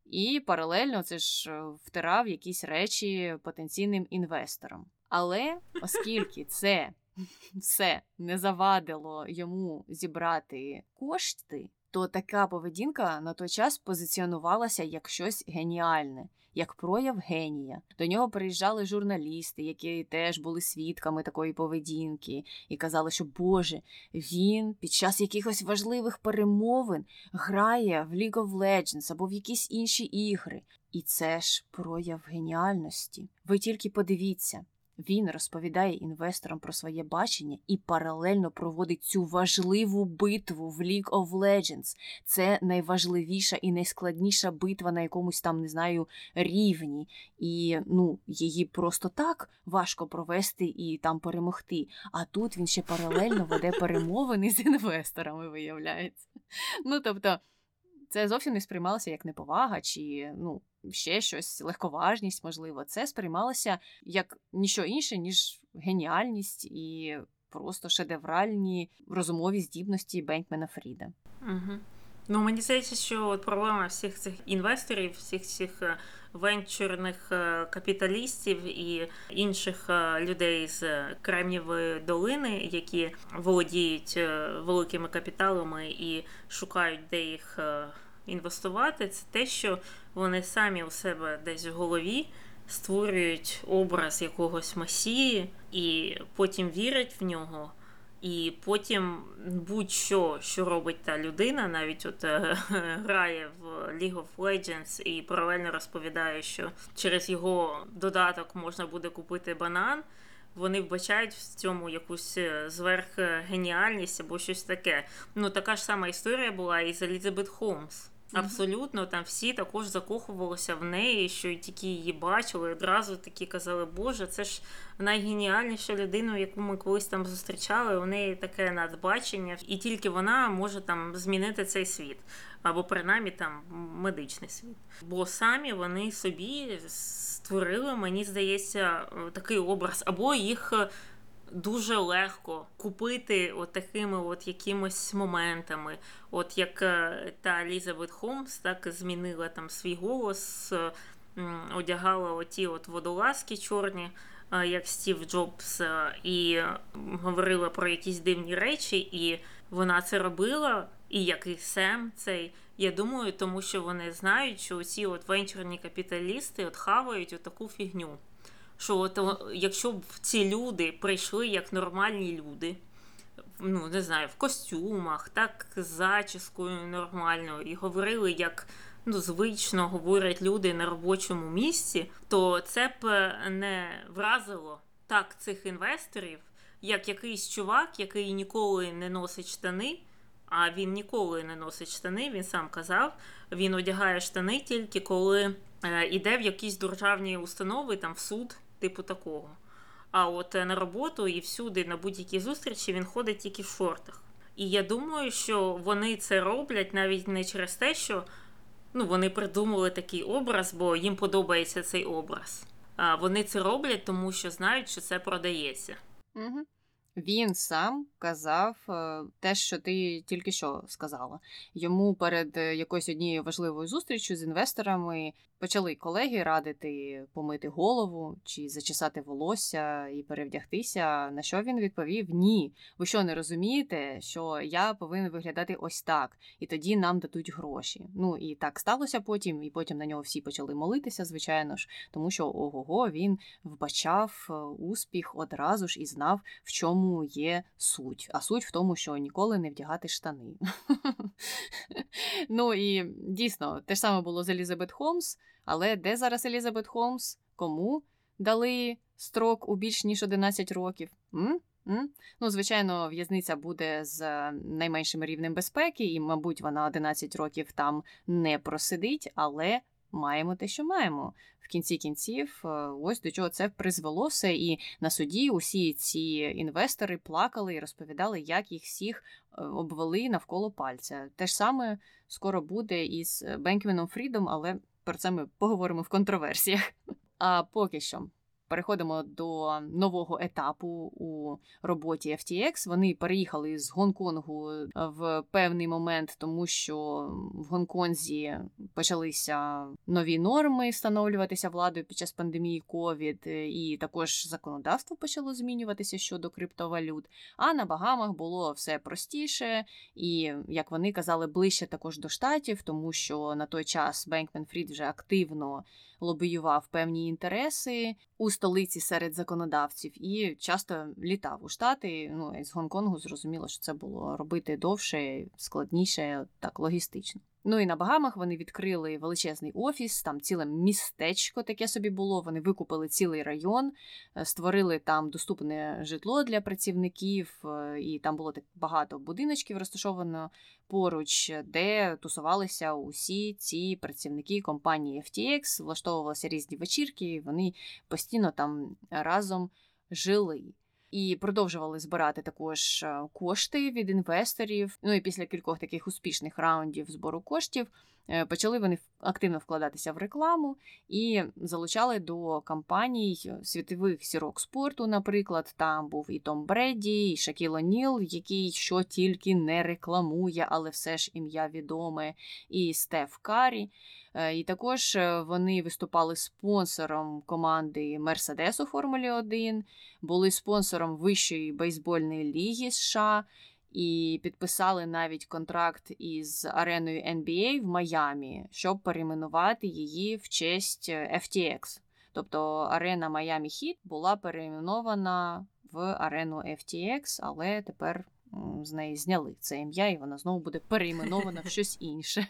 і паралельно це ж е, втирав якісь речі потенційним інвесторам. Але оскільки це все не завадило йому зібрати кошти, то така поведінка на той час позиціонувалася як щось геніальне як прояв генія. До нього приїжджали журналісти, які теж були свідками такої поведінки, і казали, що Боже, він під час якихось важливих перемовин грає в League of Legends або в якісь інші ігри. І це ж прояв геніальності. Ви тільки подивіться. Він розповідає інвесторам про своє бачення і паралельно проводить цю важливу битву в League of Legends. Це найважливіша і найскладніша битва на якомусь там, не знаю, рівні. І ну, її просто так важко провести і там перемогти. А тут він ще паралельно веде перемовини з інвесторами, виявляється. Ну тобто. Це зовсім не сприймалося як неповага, чи ну ще щось, легковажність, можливо. Це сприймалося як ніщо інше, ніж геніальність і просто шедевральні розумові здібності Бенкмена Фріда. Угу. Ну, мені здається, що от проблема всіх цих інвесторів, всіх цих е, венчурних е, капіталістів і інших е, людей з Кремнівої долини, які володіють великими капіталами і шукають, де їх інвестувати, це те, що вони самі у себе десь в голові створюють образ якогось масії, і потім вірять в нього. І потім будь-що, що робить та людина, навіть от е, грає в League of Legends і паралельно розповідає, що через його додаток можна буде купити банан. Вони вбачають в цьому якусь е, зверхгеніальність або щось таке. Ну така ж сама історія була і з Елізабет Холмс. Абсолютно, там всі також закохувалися в неї, що й тільки її бачили, одразу такі казали, Боже, це ж найгеніальніша людина, яку ми колись там зустрічали. У неї таке надбачення, і тільки вона може там змінити цей світ, або принаймні там медичний світ. Бо самі вони собі створили, мені здається, такий образ, або їх дуже легко купити от такими от якимось моментами. От як е, та Елізабет Холмс так змінила там свій голос, одягала оті от водолазки чорні. Е, як Стів Джобс, е, і говорила про якісь дивні речі, і вона це робила, і як і Сем цей. Я думаю, тому що вони знають, що ці от венчурні капіталісти от хавають отаку фігню що от, якщо б ці люди прийшли як нормальні люди, ну не знаю, в костюмах, так з зачіскою нормальною, і говорили, як ну, звично говорять люди на робочому місці, то це б не вразило так цих інвесторів, як якийсь чувак, який ніколи не носить штани. А він ніколи не носить штани, він сам казав. Він одягає штани тільки коли е, йде в якісь державні установи, там в суд типу такого. А от е, на роботу і всюди, на будь-які зустрічі, він ходить тільки в шортах. І я думаю, що вони це роблять навіть не через те, що ну, вони придумали такий образ, бо їм подобається цей образ. А вони це роблять, тому що знають, що це продається. Угу. Він сам казав е, те, що ти тільки що сказала. Йому перед е, якоюсь однією важливою зустрічю з інвесторами почали колеги радити помити голову чи зачесати волосся і перевдягтися. На що він відповів: Ні, ви що не розумієте, що я повинен виглядати ось так, і тоді нам дадуть гроші. Ну і так сталося потім, і потім на нього всі почали молитися, звичайно ж, тому що ого, він вбачав е, успіх одразу ж і знав, в чому є суть. А суть в тому, що ніколи не вдягати штани. Ну і дійсно, те ж саме було з Елізабет Холмс. Але де зараз Елізабет Холмс? Кому дали строк у більш ніж 11 років? Ну, звичайно, в'язниця буде з найменшим рівнем безпеки, і, мабуть, вона 11 років там не просидить, але маємо те, що маємо. В кінці кінців, е, ось до чого це призвелося. І на суді усі ці інвестори плакали і розповідали, як їх всіх е, обвели навколо пальця. Те ж саме скоро буде із Бенкменом Фрідом, але про це ми поговоримо в контроверсіях. А поки що переходимо до нового етапу у роботі FTX. Вони переїхали з Гонконгу в певний момент, тому що в Гонконзі почалися нові норми встановлюватися владою під час пандемії COVID, і також законодавство почало змінюватися щодо криптовалют. А на Багамах було все простіше, і як вони казали, ближче також до штатів, тому що на той час Бенкмен Фрід вже активно лобіював певні інтереси у столиці серед законодавців і часто літав у штати. Ну з Гонконгу зрозуміло, що це було робити довше, складніше, так логістично. Ну і на Багамах вони відкрили величезний офіс, там ціле містечко таке собі було. Вони викупили цілий район, е, створили там доступне житло для працівників, е, і там було так багато будиночків розташовано поруч, де тусувалися усі ці працівники компанії FTX, влаштовувалися різні вечірки, вони постійно там разом жили і продовжували збирати також е, кошти від інвесторів. Ну і після кількох таких успішних раундів збору коштів почали вони активно вкладатися в рекламу і залучали до кампаній світових зірок спорту. Наприклад, там був і Том Бредді, і Шакіл О'Ніл, який що тільки не рекламує, але все ж ім'я відоме, і Стеф Карі. Е, і також е, вони виступали спонсором команди Мерседес у Формулі 1, були спонсором Вищої бейсбольної ліги США і підписали навіть контракт із ареною NBA в Майамі, щоб перейменувати її в честь е, FTX. Тобто арена Майами Хіт була перейменована в арену FTX, але тепер з неї зняли це ім'я, і вона знову буде перейменована в щось інше.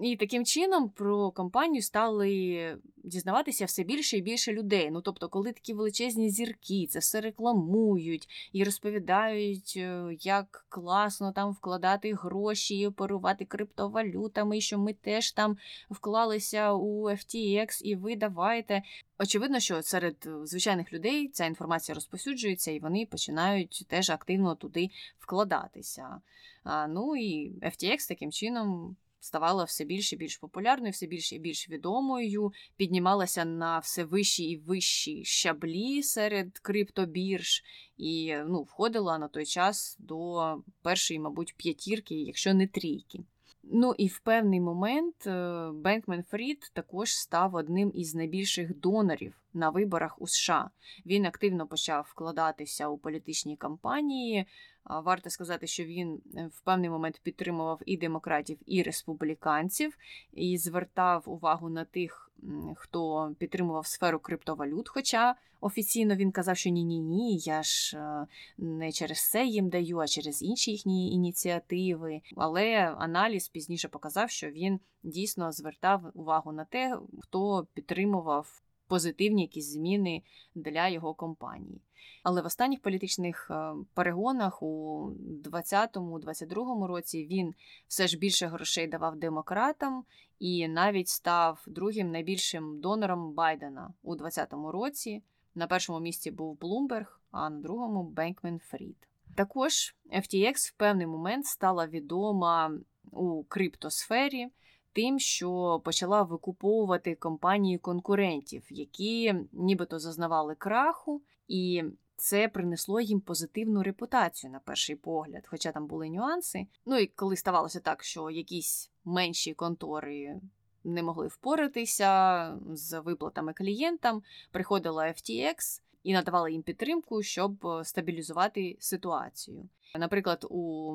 І таким чином про компанію стали дізнаватися все більше і більше людей. Ну тобто, коли такі величезні зірки це все рекламують і розповідають, е, як класно там вкладати гроші, і оперувати криптовалютами, що ми теж там вклалися у FTX, і ви давайте. Очевидно, що серед е, звичайних людей ця інформація розповсюджується, і вони починають теж активно туди вкладатися. А, Ну і FTX таким чином ставала все більш і більш популярною, все більш і більш відомою, піднімалася на все вищі і вищі щаблі серед криптобірж, і ну, входила на той час до першої, мабуть, п'ятірки, якщо не трійки. Ну і в певний момент Бенкмен Фрід також став одним із найбільших донорів на виборах у США. Він активно почав вкладатися у політичні кампанії, Варто сказати, що він е, в певний момент підтримував і демократів, і республіканців, і звертав увагу на тих, хто підтримував сферу криптовалют. Хоча офіційно він казав, що ні-ні ні, я ж е, не через це їм даю, а через інші їхні ініціативи. Але аналіз пізніше показав, що він дійсно звертав увагу на те, хто підтримував позитивні якісь зміни для його компанії. Але в останніх політичних е, перегонах у 2020-2022 році він все ж більше грошей давав демократам і навіть став другим найбільшим донором Байдена у 2020 році. На першому місці був Блумберг, а на другому Бенкмен Фрід. Також FTX в певний момент стала відома у криптосфері тим, що почала викуповувати компанії конкурентів, які нібито зазнавали краху, і це принесло їм позитивну репутацію на перший погляд, хоча там були нюанси. Ну і коли ставалося так, що якісь менші контори не могли впоратися з виплатами клієнтам, приходила FTX і надавала їм підтримку, щоб стабілізувати ситуацію. Наприклад, у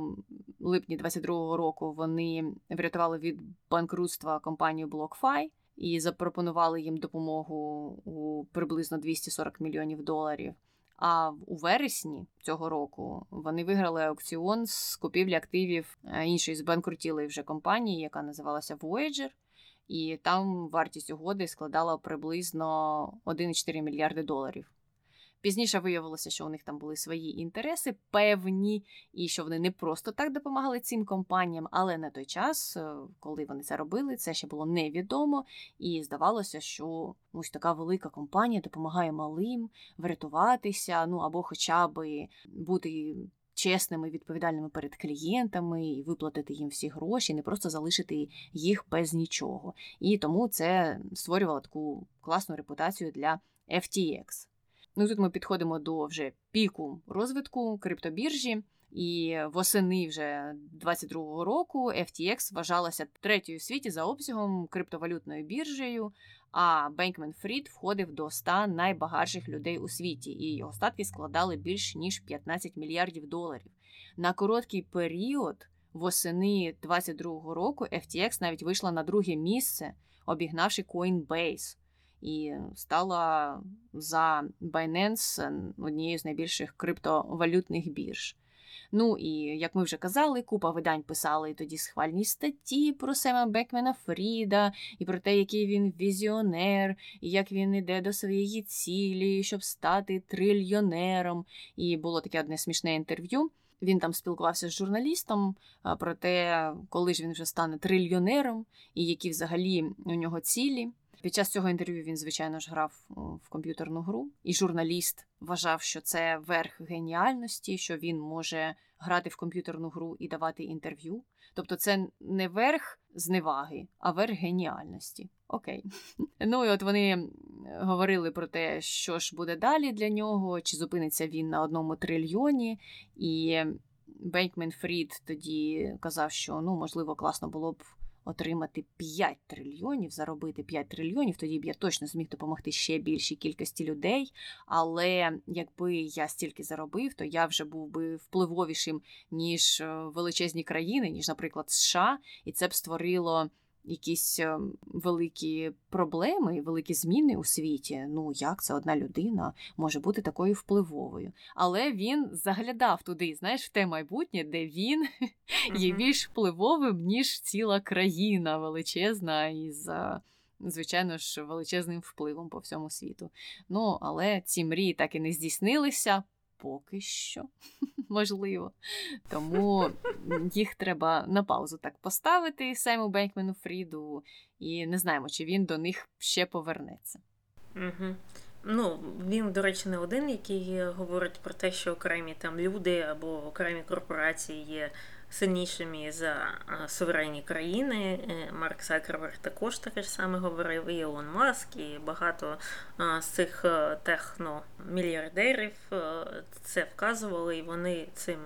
липні 22-го року вони врятували від банкрутства компанію BlockFi і запропонували їм допомогу у приблизно 240 мільйонів доларів. А у вересні цього року вони виграли аукціон з купівлі активів е, іншої збанкрутілої вже компанії, яка називалася Voyager, і там вартість угоди складала приблизно 1,4 мільярди доларів. Пізніше виявилося, що у них там були свої інтереси певні, і що вони не просто так допомагали цим компаніям, але на той час, е, коли вони це робили, це ще було невідомо. І здавалося, що ось така велика компанія допомагає малим врятуватися, ну або хоча б бути. Чесними, відповідальними перед клієнтами і виплатити їм всі гроші, не просто залишити їх без нічого. І тому це створювало таку класну репутацію для FTX. Ну тут ми підходимо до вже піку розвитку криптобіржі. І восени вже 22-го року FTX вважалася третьою в світі за обсягом криптовалютною біржею. А Бенкмен Фрід входив до 100 найбагатших людей у світі, і його статки складали більш ніж 15 мільярдів доларів. На короткий період восени 22-го року FTX навіть вийшла на друге місце, обігнавши Coinbase і стала за Binance однією з найбільших криптовалютних бірж. Ну і як ми вже казали, купа видань писали тоді схвальні статті про Сема Бекмена Фріда, і про те, який він візіонер, і як він іде до своєї цілі, щоб стати трильйонером. І було таке одне смішне інтерв'ю. Він там спілкувався з журналістом про те, коли ж він вже стане трильйонером, і які взагалі у нього цілі. Під час цього інтерв'ю він, звичайно ж, грав в комп'ютерну гру, і журналіст вважав, що це верх геніальності, що він може грати в комп'ютерну гру і давати інтерв'ю. Тобто, це не верх зневаги, а верх геніальності. Окей. Ну і от вони говорили про те, що ж буде далі для нього, чи зупиниться він на одному трильйоні. І Бенкмен Фрід тоді казав, що ну можливо класно було б отримати 5 трильйонів, заробити 5 трильйонів, тоді б я точно зміг допомогти ще більшій кількості людей. Але якби я стільки заробив, то я вже був би впливовішим, ніж е, величезні країни, ніж, наприклад, США, і це б створило якісь е, великі проблеми, великі зміни у світі. Ну як це одна людина може бути такою впливовою? Але він заглядав туди, знаєш, в те майбутнє, де він є більш впливовим, ніж ціла країна величезна із. Е, звичайно ж, величезним впливом по всьому світу. Ну, але ці мрії так і не здійснилися поки що, можливо. Тому їх треба на паузу так поставити Сайму Бенкмену Фріду, і не знаємо, чи він до них ще повернеться. Угу. Ну, він, до речі, не один, який говорить про те, що окремі там люди або окремі корпорації є сильнішими за суверенні країни. Е, Марк Закерберг також таке ж саме говорив, і Ілон Маск, і багато з цих е, техномільярдерів е, це вказували, і вони цим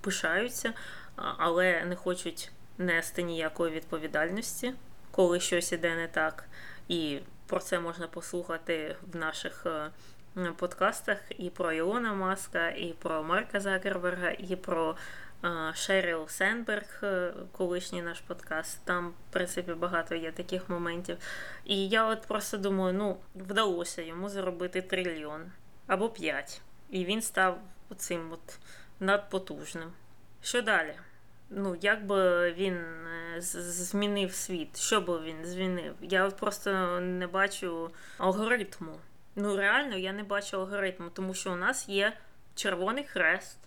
пишаються, але не хочуть нести ніякої відповідальності, коли щось іде не так. І про це можна послухати в наших подкастах і про Ілона Маска, і про Марка Закерберга, і про Шеріл Сенберг, е, колишній наш подкаст. Там, в принципі, багато є таких моментів. І я от просто думаю, ну, вдалося йому заробити трильйон або п'ять. І він став цим от надпотужним. Що далі? Ну, як би він е, змінив світ? Що би він змінив? Я от просто не бачу алгоритму. Ну, реально, я не бачу алгоритму, тому що у нас є Червоний Хрест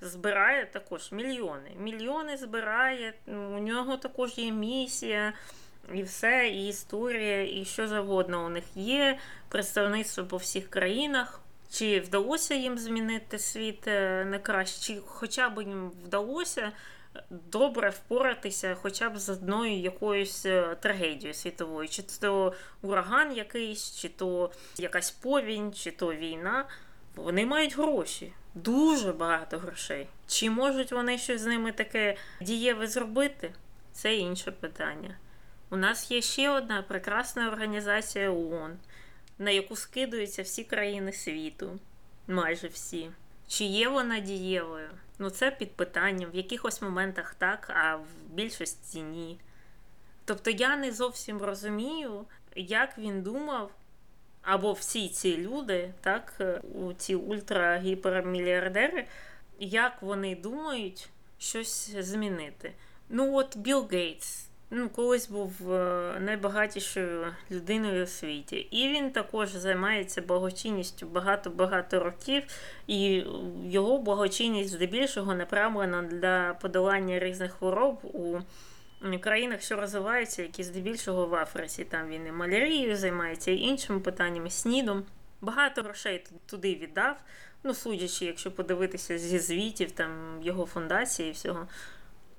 збирає також мільйони. Мільйони збирає, у нього також є місія. І все, і історія, і що завгодно у них є. Представництво по всіх країнах. Чи вдалося їм змінити світ е, на краще, чи хоча б їм вдалося добре впоратися хоча б з одною якоюсь е, трагедією світовою, чи то ураган якийсь, чи то якась повінь, чи то війна Вони мають гроші, дуже багато грошей. Чи можуть вони щось з ними таке дієве зробити? Це інше питання. У нас є ще одна прекрасна організація ООН, на яку скидуються всі країни світу, майже всі. Чи є вона дієвою? Ну, це під питанням. В якихось моментах так, а в більшості ні. Тобто я не зовсім розумію, як він думав, або всі ці люди, так, у ці ультрагіпермільярдери, як вони думають щось змінити. Ну, от Білл Гейтс. Ну, колись був е, найбагатішою людиною у світі. І він також займається благочинністю багато-багато років, і його благочинність здебільшого направлена для подолання різних хвороб у країнах, що розвиваються, які здебільшого в Африці. Там він і малярією займається, і іншими питаннями, снідом. Багато грошей туди віддав. Ну, судячи, якщо подивитися зі звітів, там його фундації і всього.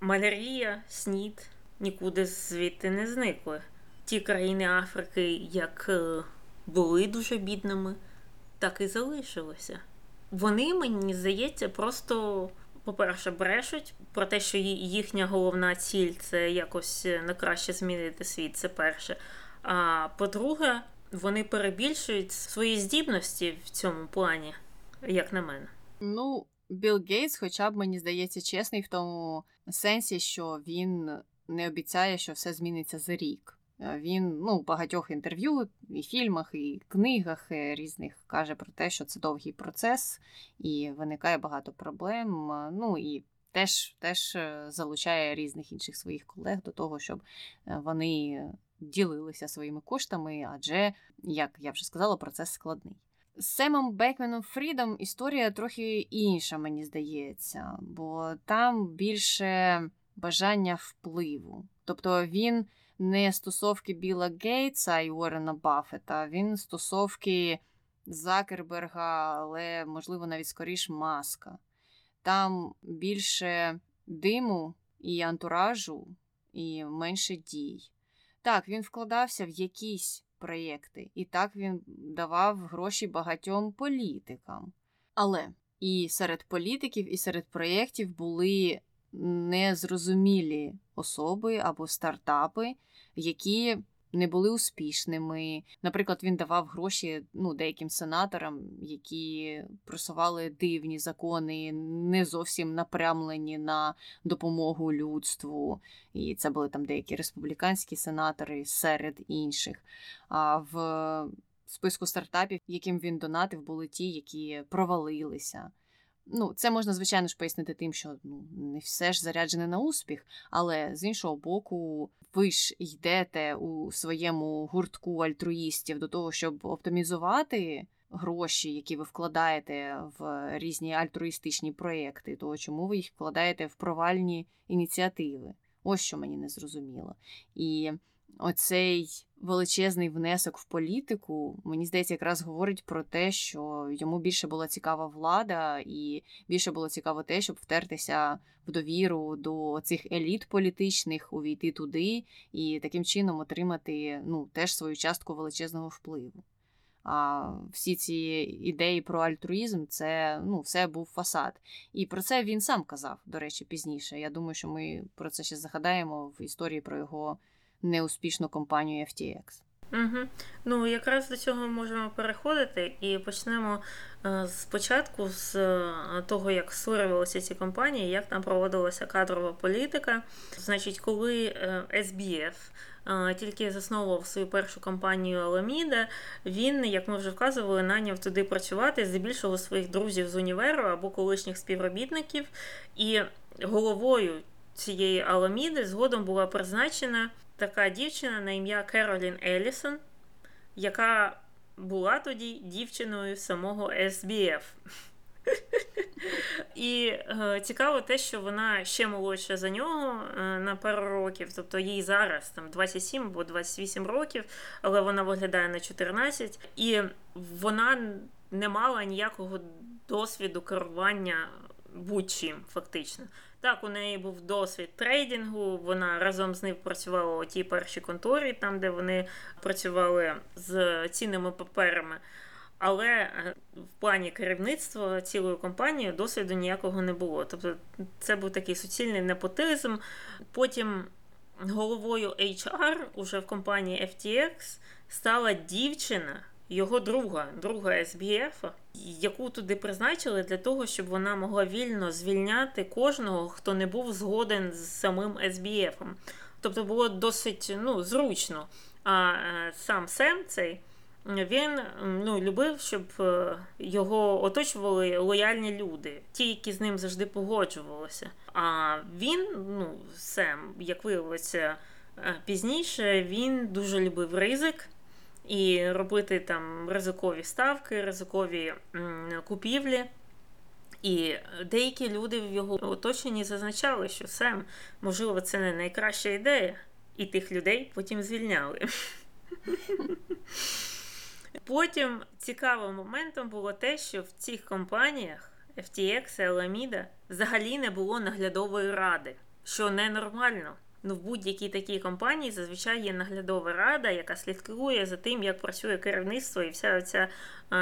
Малярія, снід нікуди звідти не зникли. Ті країни Африки, як е, були дуже бідними, так і залишилися. Вони, мені здається, просто, по-перше, брешуть про те, що їхня головна ціль це якось е, на краще змінити світ, це перше. А по-друге, вони перебільшують свої здібності в цьому плані, як на мене. Ну, Білл Гейтс, хоча б мені здається, чесний в тому сенсі, що він не обіцяє, що все зміниться за рік. Е, він ну, в багатьох інтерв'ю, і фільмах, і книгах е, різних каже про те, що це довгий процес, і виникає багато проблем. Е, ну і теж, теж залучає різних інших своїх колег до того, щоб вони ділилися своїми коштами, адже, як я вже сказала, процес складний. З Семом Бекменом Фрідом історія трохи інша, мені здається, бо там більше бажання впливу. Тобто він не стосовки Біла Гейтса і Уоррена Баффета, він стосовки Закерберга, але, можливо, навіть скоріш маска. Там більше диму і антуражу, і менше дій. Так, він вкладався в якісь проєкти, і так він давав гроші багатьом політикам. Але і серед політиків, і серед проєктів були незрозумілі особи або стартапи, які не були успішними. Наприклад, він давав гроші ну, деяким сенаторам, які просували дивні закони, не зовсім напрямлені на допомогу людству. І це були там деякі республіканські сенатори серед інших. А в списку стартапів, яким він донатив, були ті, які провалилися. Ну, це можна, звичайно ж, пояснити тим, що ну, не все ж заряджене на успіх, але з іншого боку, ви ж йдете у своєму гуртку альтруїстів до того, щоб оптимізувати гроші, які ви вкладаєте в різні альтруїстичні проекти, то чому ви їх вкладаєте в провальні ініціативи? Ось що мені не зрозуміло. І оцей величезний внесок в політику, мені здається, якраз говорить про те, що йому більше була цікава влада, і більше було цікаво те, щоб втертися в довіру до цих еліт політичних, увійти туди і таким чином отримати ну, теж свою частку величезного впливу. А всі ці ідеї про альтруїзм це ну, все був фасад. І про це він сам казав, до речі, пізніше. Я думаю, що ми про це ще згадаємо в історії про його неуспішну компанію FTX. Угу. Ну, якраз до цього ми можемо переходити і почнемо е, спочатку з е, того, як створювалися ці компанії, як там проводилася кадрова політика. Значить, коли е, SBF тільки засновував свою першу компанію Alameda, він, як ми вже вказували, наняв туди працювати здебільшого своїх друзів з універу або колишніх співробітників. І головою цієї Аламіди згодом була призначена така дівчина на ім'я Керолін Елісон, яка була тоді дівчиною самого СБФ. І е, цікаво те, що вона ще молодша за нього е, на пару років, тобто їй зараз там 27 або 28 років, але вона виглядає на 14, і вона не мала ніякого досвіду керування будь-чим, фактично. Так, у неї був досвід трейдингу. Вона разом з ним працювала у тій першій конторі, там де вони працювали з цінними паперами. Але е, в плані керівництва цілої компанії досвіду ніякого не було. Тобто це був такий суцільний непотизм. Потім головою HR уже в компанії FTX стала дівчина. Його друга, друга SBF, яку туди призначили для того, щоб вона могла вільно звільняти кожного, хто не був згоден з самим SBF. Тобто було досить ну, зручно. А е, сам Сем цей він ну, любив, щоб е, його оточували лояльні люди, ті, які з ним завжди погоджувалися. А він, ну, Сем, як виявилося е, пізніше, він дуже любив ризик. І робити там ризикові ставки, ризикові купівлі. І деякі люди в його оточенні зазначали, що Сем, можливо, це не найкраща ідея, і тих людей потім звільняли. Потім цікавим моментом було те, що в цих компаніях FTX і Alameda взагалі не було наглядової ради, що ненормально. Ну, в будь-якій такій компанії зазвичай є наглядова рада, яка слідкує за тим, як працює керівництво і вся ця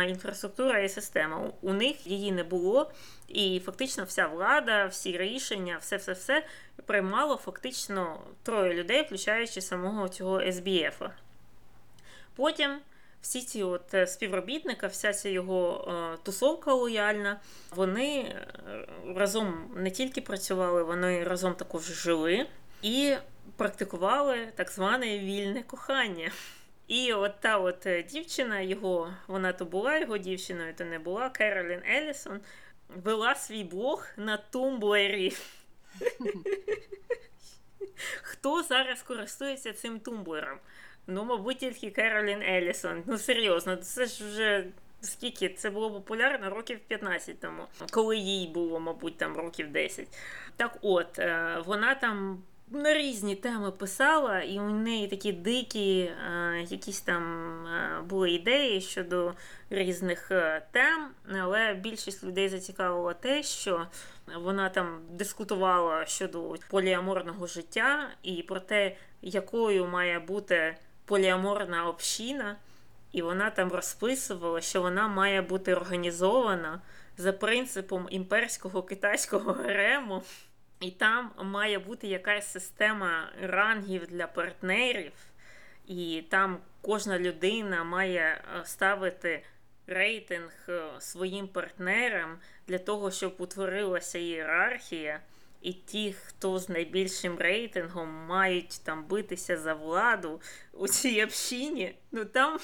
інфраструктура і система. У них її не було, і фактично вся влада, всі рішення, все все все приймало фактично троє людей, включаючи самого цього СБФ. Потім всі ці от е, співробітника, вся ця його е, тусовка лояльна, вони е, разом не тільки працювали, вони разом також жили і практикували так зване вільне кохання. І от та от дівчина, його, вона то була його дівчиною, то не була, Керолін Елісон, вела свій блог на тумблері. Хто зараз користується цим тумблером? Ну, мабуть, тільки Керолін Елісон. Ну, серйозно, це ж вже. Скільки це було популярно років 15 тому, коли їй було, мабуть, там років 10. Так от, е, вона там на різні теми писала, і у неї такі дикі е, якісь там е, були ідеї щодо різних тем, але більшість людей зацікавило те, що вона там дискутувала щодо поліаморного життя і про те, якою має бути поліаморна община, і вона там розписувала, що вона має бути організована за принципом імперського китайського гарему. І там має бути якась система рангів для партнерів, і там кожна людина має е, ставити рейтинг е, своїм партнерам для того, щоб утворилася ієрархія. І ті, хто з найбільшим рейтингом мають там битися за владу у цій общині, ну там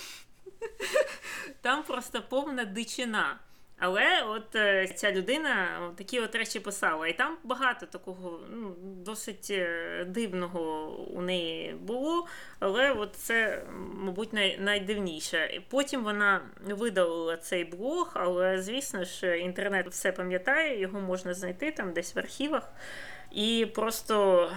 там просто повна дичина. Але от е, ця людина такі от речі писала. І там багато такого ну, досить е, дивного у неї було. Але от це, мабуть, най- найдивніше. Потім вона видалила цей блог, але, звісно ж, інтернет все пам'ятає, його можна знайти там десь в архівах і просто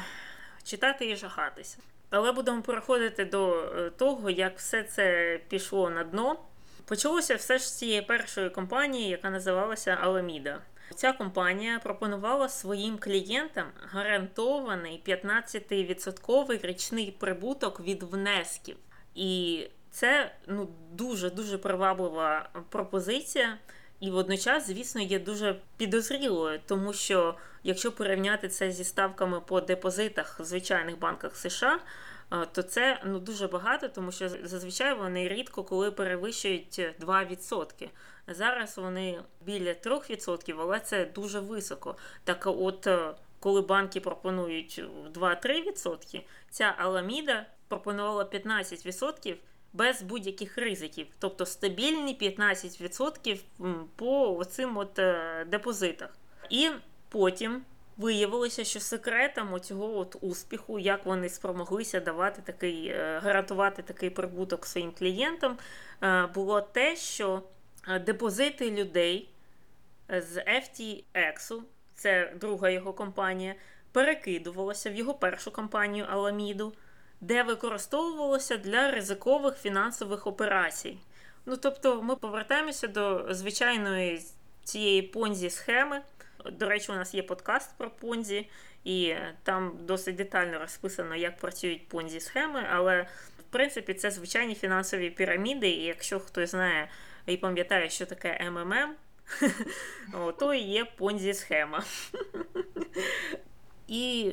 читати і жахатися. Але будемо переходити до е, того, як все це пішло на дно. Почалося все ж з цієї першої компанії, яка називалася Аламіда. Ця компанія пропонувала своїм клієнтам гарантований 15% річний прибуток від внесків. І це ну дуже дуже приваблива пропозиція. І водночас, звісно, є дуже підозрілою, тому що якщо порівняти це зі ставками по депозитах в звичайних банках США, то це ну дуже багато, тому що зазвичай вони рідко коли перевищують 2%. Зараз вони біля 3%, але це дуже високо. Так от, е, коли банки пропонують 2-3%, ця Аламіда пропонувала 15%. Без будь-яких ризиків, тобто стабільні 15% по цим от е, депозитах. І потім Виявилося, що секретом цього от успіху, як вони спромоглися давати такий, е, гарантувати такий прибуток своїм клієнтам, е, було те, що е, депозити людей з FTX, це друга його компанія, перекидувалося в його першу компанію Аламіду, де використовувалося для ризикових фінансових операцій. Ну, тобто, ми повертаємося до звичайної цієї понзі схеми. До речі, у нас є подкаст про Понзі, і там досить детально розписано, як працюють понзі схеми, але в принципі це звичайні фінансові піраміди, і якщо хтось знає і пам'ятає, що таке МММ, то і є понзі схема. І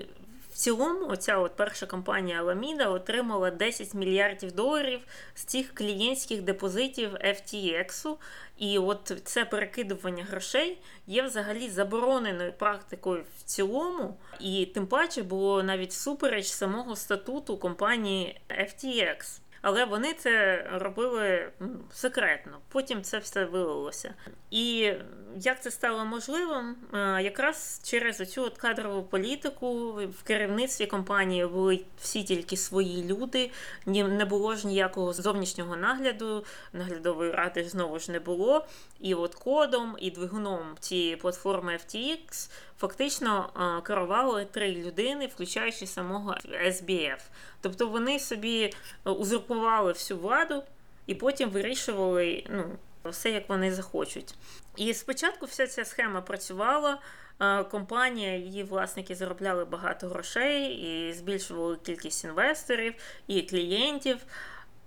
в цілому, оця от перша компанія Alameda отримала 10 мільярдів доларів з цих клієнтських депозитів FTX. І от це перекидування грошей є взагалі забороненою практикою в цілому, і тим паче було навіть супереч самого статуту компанії FTX. Але вони це робили секретно. Потім це все вилилося. І як це стало можливим? Е, якраз через оцю от кадрову політику в керівництві компанії були всі тільки свої люди, не було ж ніякого зовнішнього нагляду, наглядової ради знову ж не було. І от кодом і двигуном цієї платформи FTX фактично е, керували три людини, включаючи самого SBF. Тобто вони собі е, узурпували всю владу і потім вирішували ну, все, як вони захочуть. І спочатку вся ця схема працювала. Е, компанія, її власники заробляли багато грошей і збільшували кількість інвесторів і клієнтів.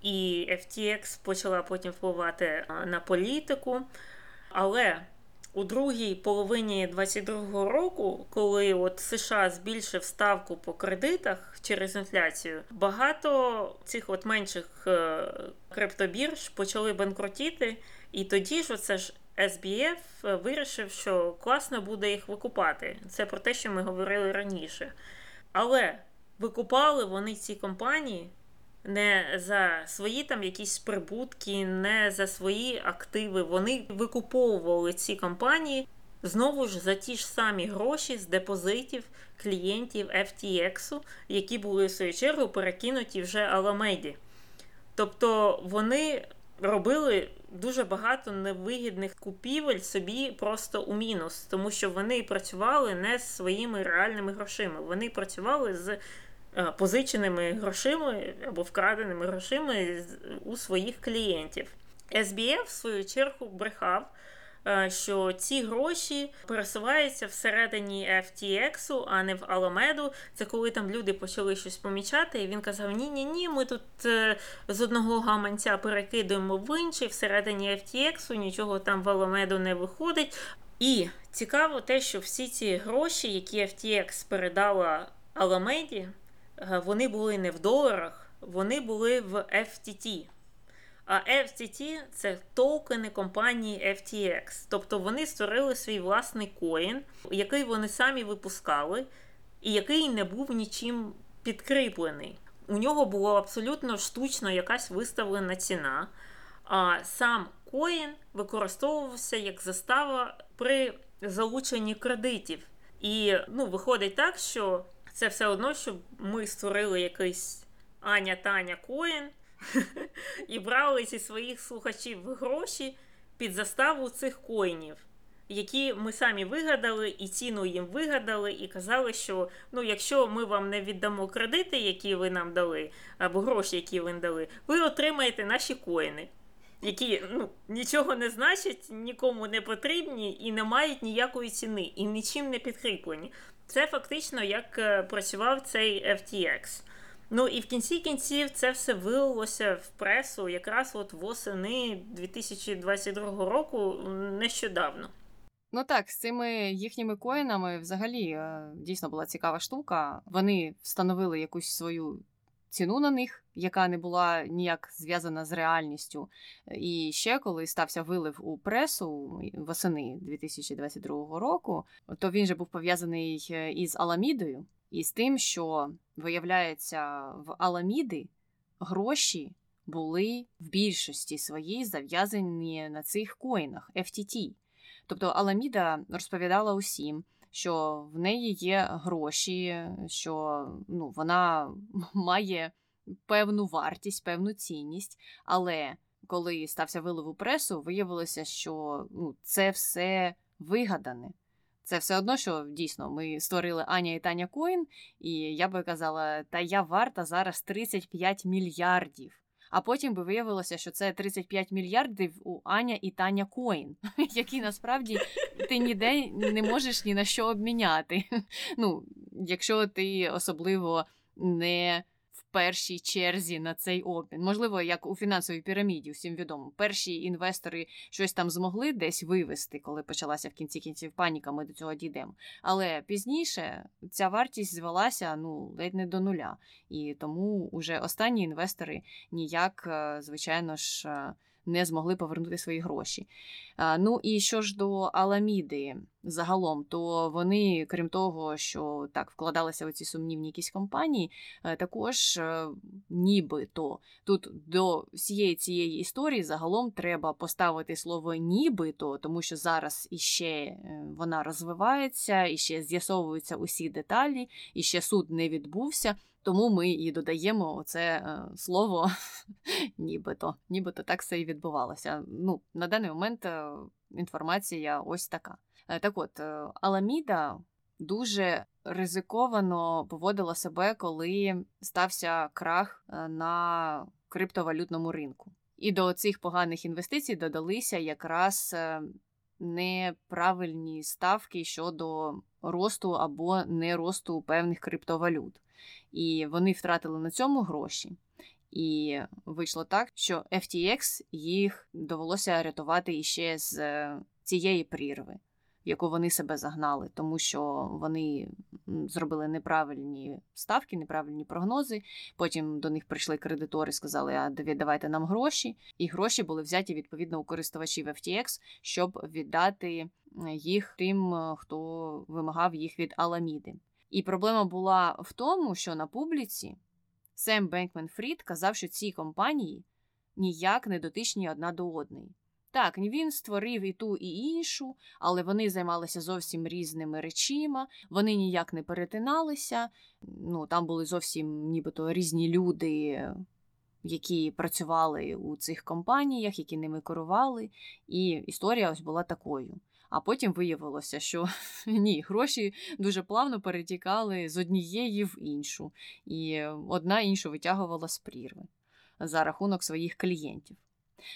І FTX почала потім впливати на політику. Але у другій половині 2022 року, коли от США збільшив ставку по кредитах через інфляцію, багато цих от менших е, криптобірж почали банкрутіти, і тоді ж оце ж SBF вирішив, що класно буде їх викупати. Це про те, що ми говорили раніше. Але викупали вони ці компанії не за свої там якісь прибутки, не за свої активи. Вони викуповували ці компанії знову ж за ті ж самі гроші з депозитів клієнтів FTX, які були в свою чергу перекинуті вже Аламеді. Тобто вони робили дуже багато невигідних купівель собі просто у мінус, тому що вони працювали не з своїми реальними грошима. Вони працювали з позиченими грошима або вкраденими грошима у своїх клієнтів. SBF, в свою чергу, брехав. Е, що ці гроші пересуваються всередині FTX, а не в Alameda. Це коли там люди почали щось помічати, і він казав: Ні-ні, ні, ми тут е, з одного гаманця перекидуємо в інший, всередині FTX, нічого там в Alameda не виходить. І цікаво те, що всі ці гроші, які FTX передала Е, вони були не в доларах, вони були в FTT. А FTT це токени компанії FTX. Тобто вони створили свій власний коін, який вони самі випускали, і який не був нічим підкріплений. У нього була абсолютно штучно якась виставлена ціна. А сам коін використовувався як застава при залученні кредитів. І ну, виходить так, що це все одно, щоб ми створили якийсь Аня Таня Коін і брали зі своїх слухачів гроші під заставу цих коїнів, які ми самі вигадали, і ціну їм вигадали, і казали, що ну, якщо ми вам не віддамо кредити, які ви нам дали, або гроші, які ви нам дали, ви отримаєте наші коїни. Які ну, нічого не значать, нікому не потрібні і не мають ніякої ціни, і нічим не підкріплені. Це фактично як е, працював цей FTX. Ну і в кінці кінців це все вилилося в пресу якраз от восени 2022 року нещодавно. Ну так, з цими їхніми коїнами взагалі е, дійсно була цікава штука. Вони встановили якусь свою ціну на них, яка не була ніяк зв'язана з реальністю. І ще коли стався вилив у пресу восени 2022 року, то він же був пов'язаний е, із Аламідою і з тим, що виявляється, в Аламіди гроші були в більшості своїй зав'язані на цих коїнах FTT. Тобто Аламіда розповідала усім що в неї є гроші, що ну, вона має певну вартість, певну цінність. Але коли стався вилив у пресу, виявилося, що ну, це все вигадане. Це все одно, що дійсно ми створили Аня і Таня Коін, і я би казала, та я варта зараз 35 мільярдів. А потім би виявилося, що це 35 мільярдів у Аня і Таня Коін, які насправді ти ніде не можеш ні на що обміняти. Ну, якщо ти особливо не першій черзі на цей обмін. Можливо, як у фінансовій піраміді, всім відомо. Перші інвестори щось там змогли десь вивести, коли почалася в кінці кінців паніка. Ми до цього дійдемо. Але пізніше ця вартість звелася ну ледь не до нуля. І тому уже останні інвестори ніяк, е, звичайно ж. Не змогли повернути свої гроші. Ну і що ж до Аламіди загалом, то вони, крім того, що так вкладалися в ці сумнівні якісь компанії, е, також е, нібито тут до всієї цієї історії загалом треба поставити слово нібито, тому що зараз іще е, вона розвивається, іще з'ясовуються усі деталі, і ще суд не відбувся. Тому ми і додаємо це е, слово, нібито нібито так все і відбувалося. Ну, На даний момент е, інформація ось така. Е, так от, Аламіда дуже ризиковано поводила себе, коли стався крах на криптовалютному ринку. І до цих поганих інвестицій додалися якраз неправильні ставки щодо росту або неросту певних криптовалют і вони втратили на цьому гроші. І вийшло так, що FTX їх довелося рятувати іще з е, цієї прірви, в яку вони себе загнали, тому що вони зробили неправильні ставки, неправильні прогнози. Потім до них прийшли кредитори, сказали, а давайте нам гроші. І гроші були взяті відповідно у користувачів FTX, щоб віддати їх тим, хто вимагав їх від Аламіди. І проблема була в тому, що на публіці Сем Бенкмен Фрід казав, що ці компанії ніяк не дотичні одна до одної. Так, він створив і ту, і іншу, але вони займалися зовсім різними речима, вони ніяк не перетиналися. Ну, Там були зовсім нібито різні люди, які працювали у цих компаніях, які ними керували. І історія ось була такою. А потім виявилося, що ні, гроші дуже плавно перетікали з однієї в іншу, і одна іншу витягувала з прірви за рахунок своїх клієнтів.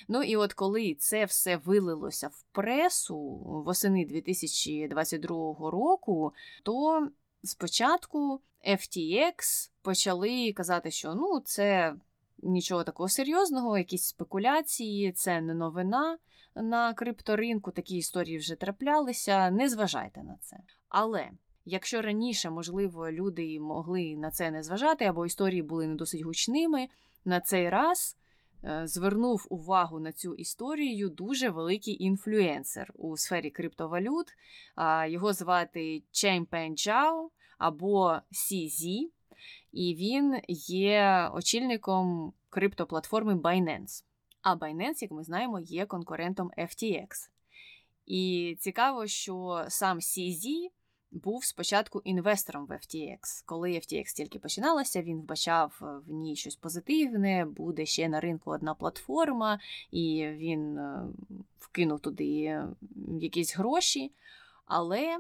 Ну і от коли це все вилилося в пресу восени 2022 року, то спочатку FTX почали казати, що ну це нічого такого серйозного, якісь спекуляції, це не новина на крипторинку, такі історії вже траплялися. Не зважайте на це. Але якщо раніше, можливо, люди могли на це не зважати, або історії були не досить гучними, на цей раз. Е, звернув увагу на цю історію дуже великий інфлюенсер у сфері криптовалют. Його звати Чемпен Джао або CZ, і він є очільником криптоплатформи Binance. А Binance, як ми знаємо, є конкурентом FTX. І цікаво, що сам CZ був спочатку інвестором в FTX. Коли FTX тільки починалася, він вбачав в ній щось позитивне, буде ще на ринку одна платформа, і він е, вкинув туди якісь гроші. Але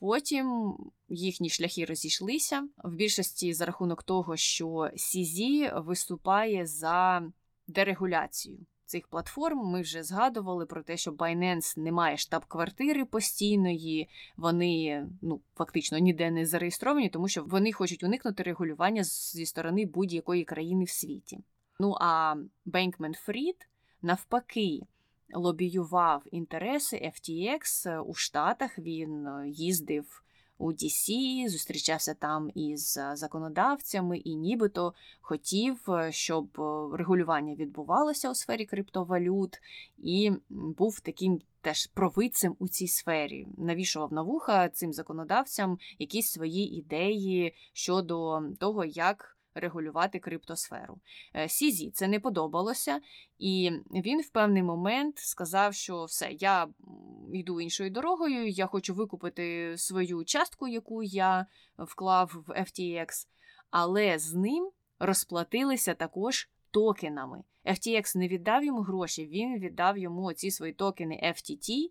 потім їхні шляхи розійшлися в більшості за рахунок того, що CZ виступає за дерегуляцію цих платформ. Ми вже згадували про те, що Binance не має штаб-квартири постійної, вони ну фактично ніде не зареєстровані, тому що вони хочуть уникнути регулювання зі сторони будь-якої країни в світі. Ну а Bankman Fried навпаки. Лобіював інтереси FTX у Штатах. Він е, їздив у DC, зустрічався там із е, законодавцями і нібито хотів, е, щоб е, регулювання відбувалося у сфері криптовалют, і був таким теж провидцем у цій сфері. Навішував на вуха цим законодавцям якісь свої ідеї щодо того, як регулювати криптосферу. Е, Сізі це не подобалося, і він в певний момент сказав, що все, я йду іншою дорогою, я хочу викупити свою частку, яку я вклав в FTX, але з ним розплатилися також токенами. FTX не віддав йому гроші, він віддав йому ці свої токени FTT,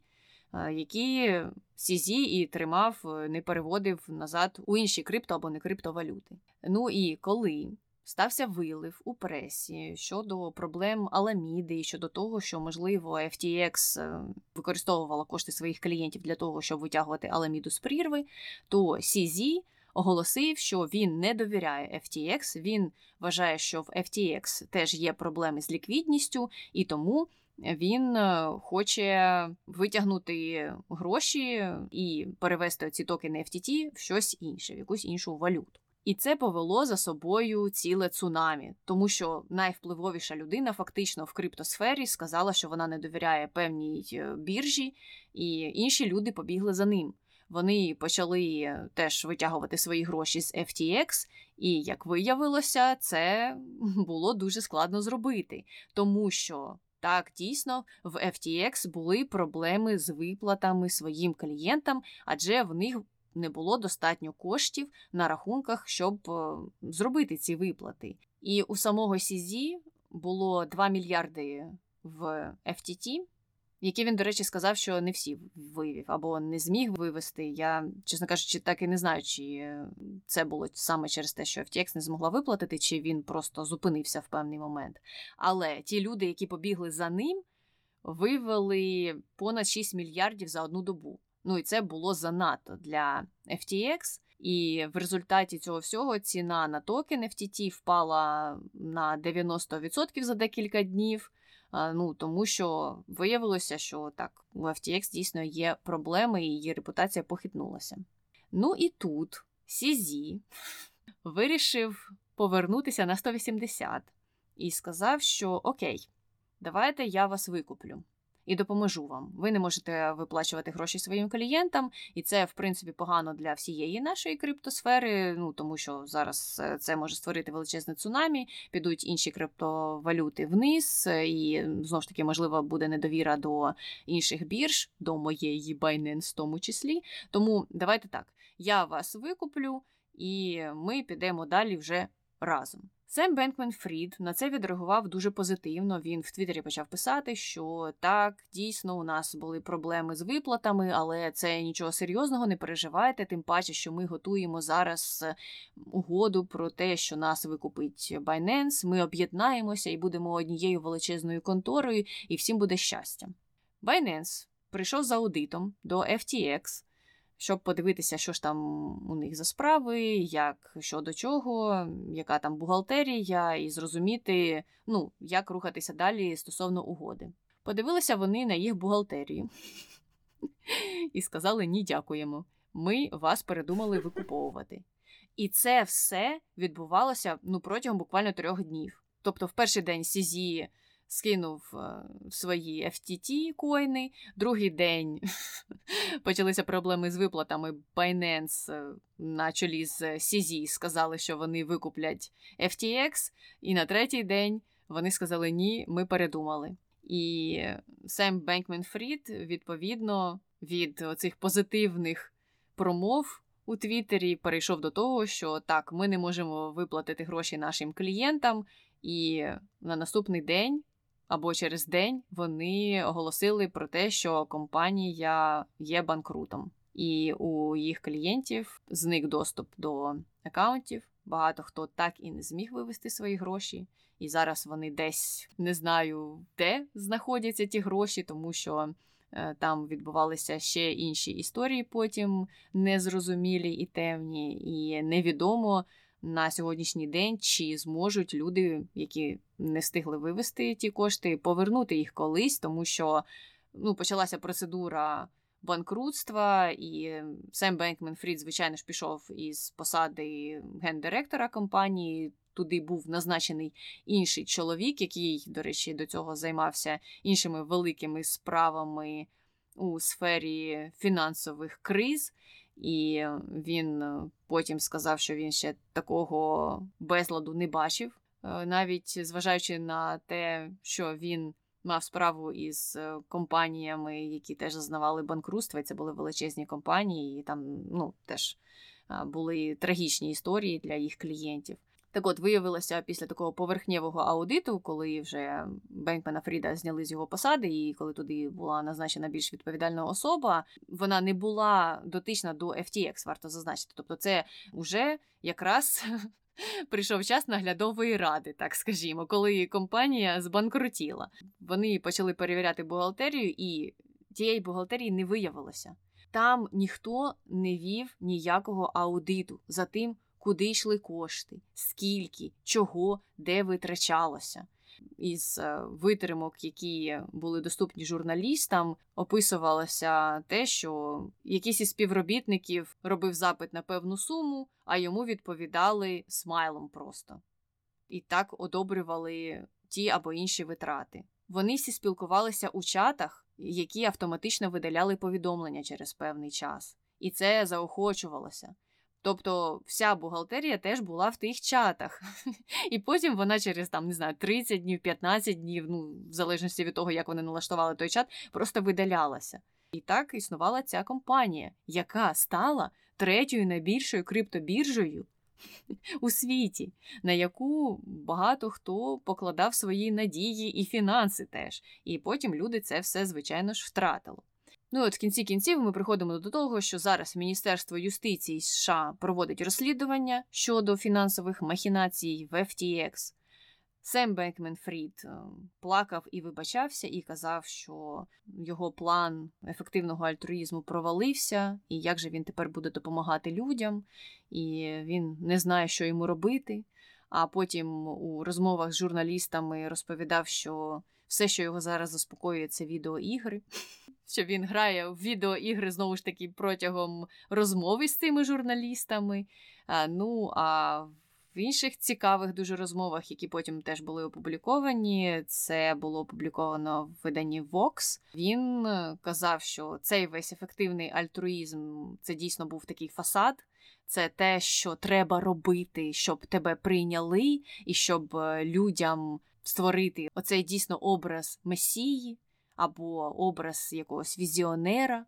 які CZ і тримав, е, не переводив назад у інші крипто або не криптовалюти. Ну і коли стався вилив у пресі щодо проблем Аламіди, щодо того, що можливо FTX е, використовувала кошти своїх клієнтів для того, щоб витягувати Аламіду з прірви, то CZ оголосив, що він не довіряє FTX, Він вважає, що в FTX теж є проблеми з ліквідністю, і тому він е, хоче витягнути гроші і перевести ці токени FTT в щось інше, в якусь іншу валюту. І це повело за собою ціле цунамі, тому що найвпливовіша людина фактично в криптосфері сказала, що вона не довіряє певній е, біржі, і інші люди побігли за ним. Вони почали теж витягувати свої гроші з FTX, і як виявилося, це було дуже складно зробити, тому що так, дійсно, в FTX були проблеми з виплатами своїм клієнтам, адже в них не було достатньо коштів на рахунках, щоб е, зробити ці виплати. І у самого Сізі було 2 мільярди в FTT, які він, до речі, сказав, що не всі вивів або не зміг вивести. Я, чесно кажучи, так і не знаю, чи це було саме через те, що FTX не змогла виплатити, чи він просто зупинився в певний момент. Але ті люди, які побігли за ним, вивели понад 6 мільярдів за одну добу. Ну і це було занадто для FTX. І в результаті цього всього ціна на токен FTT впала на 90% за декілька днів. Ну тому що виявилося, що так у FTX дійсно є проблеми, і її репутація похитнулася. Ну і тут Сізі вирішив повернутися на 180 і сказав, що Окей, давайте я вас викуплю і допоможу вам. Ви не можете виплачувати гроші своїм клієнтам, і це, в принципі, погано для всієї нашої криптосфери. Ну тому що зараз е, це може створити величезне цунамі, підуть інші криптовалюти вниз, і знову ж таки, можливо, буде недовіра до інших бірж, до моєї Binance в тому числі. Тому давайте так: я вас викуплю, і ми підемо далі вже разом. Сем Бенкмен Фрід на це відреагував дуже позитивно. Він в Твіттері почав писати, що так, дійсно, у нас були проблеми з виплатами, але це нічого серйозного, не переживайте. Тим паче, що ми готуємо зараз угоду про те, що нас викупить Binance, Ми об'єднаємося і будемо однією величезною конторою, і всім буде щастя. Binance прийшов за аудитом до FTX щоб подивитися, що ж там у них за справи, як що до чого, яка там бухгалтерія, і зрозуміти, ну, як рухатися далі стосовно угоди. Подивилися вони на їх бухгалтерію і сказали: ні, дякуємо. Ми вас передумали викуповувати. І це все відбувалося ну, протягом буквально трьох днів. Тобто, в перший день Сізі скинув е, свої FTT коїни. Другий день почалися проблеми з виплатами. Binance е, на чолі з CZ сказали, що вони викуплять FTX. І на третій день вони сказали: ні, ми передумали. І Сем Бенкмен Фрід, відповідно, від цих позитивних промов. У Твіттері перейшов до того, що так, ми не можемо виплатити гроші нашим клієнтам, і на наступний день або через день вони оголосили про те, що компанія є банкрутом, і у їх клієнтів зник доступ до акаунтів. Багато хто так і не зміг вивести свої гроші. І зараз вони десь не знаю, де знаходяться ті гроші, тому що е, там відбувалися ще інші історії, потім незрозумілі і темні, і невідомо, на сьогоднішній день, чи зможуть люди, які не встигли вивести ті кошти, повернути їх колись, тому що ну, почалася процедура банкрутства, і Сем Бенкмен Фрід, звичайно ж, пішов із посади гендиректора компанії. Туди був назначений інший чоловік, який, до речі, до цього займався іншими великими справами у сфері фінансових криз. І він е, потім сказав, що він ще такого безладу не бачив, е, навіть зважаючи на те, що він мав справу із е, компаніями, які теж зазнавали банкрутства, і це були величезні компанії, і там ну, теж були трагічні історії для їх клієнтів. Так от виявилося після такого поверхневого аудиту, коли вже Бенкмена Фріда зняли з його посади, і коли туди була назначена більш відповідальна особа, вона не була дотична до FTX, варто зазначити. Тобто, це вже якраз. Прийшов час наглядової ради, так скажімо, коли компанія збанкрутіла. Вони почали перевіряти бухгалтерію, і тієї бухгалтерії не виявилося. Там ніхто не вів ніякого аудиту за тим, куди йшли кошти, скільки, чого, де витрачалося. Із е, витримок, які були доступні журналістам, описувалося те, що якийсь із співробітників робив запит на певну суму, а йому відповідали смайлом просто. І так одобрювали ті або інші витрати. Вони всі спілкувалися у чатах, які автоматично видаляли повідомлення через певний час, і це заохочувалося. Тобто вся бухгалтерія теж була в тих чатах. І потім вона через там, не знаю, 30 днів, 15 днів, ну, в залежності від того, як вони налаштували той чат, просто видалялася. І так існувала ця компанія, яка стала третьою найбільшою криптобіржею у світі, на яку багато хто покладав свої надії і фінанси теж. І потім люди це все, звичайно ж, втратило. Ну от в кінці кінців ми приходимо до того, що зараз Міністерство юстиції США проводить розслідування щодо фінансових махінацій в FTX. Сем Бенкмен Фрід е, плакав і вибачався, і казав, що його план ефективного альтруїзму провалився, і як же він тепер буде допомагати людям, і він не знає, що йому робити. А потім у розмовах з журналістами розповідав, що все, що його зараз заспокоює, це відеоігри. Що він грає в відеоігри знову ж таки протягом розмови з цими журналістами. Ну а в інших цікавих дуже розмовах, які потім теж були опубліковані, це було опубліковано в виданні Vox. Він е, казав, що цей весь ефективний альтруїзм це дійсно був такий фасад. Це те, що треба робити, щоб тебе прийняли, і щоб е, людям створити оцей дійсно образ месії або образ якогось візіонера.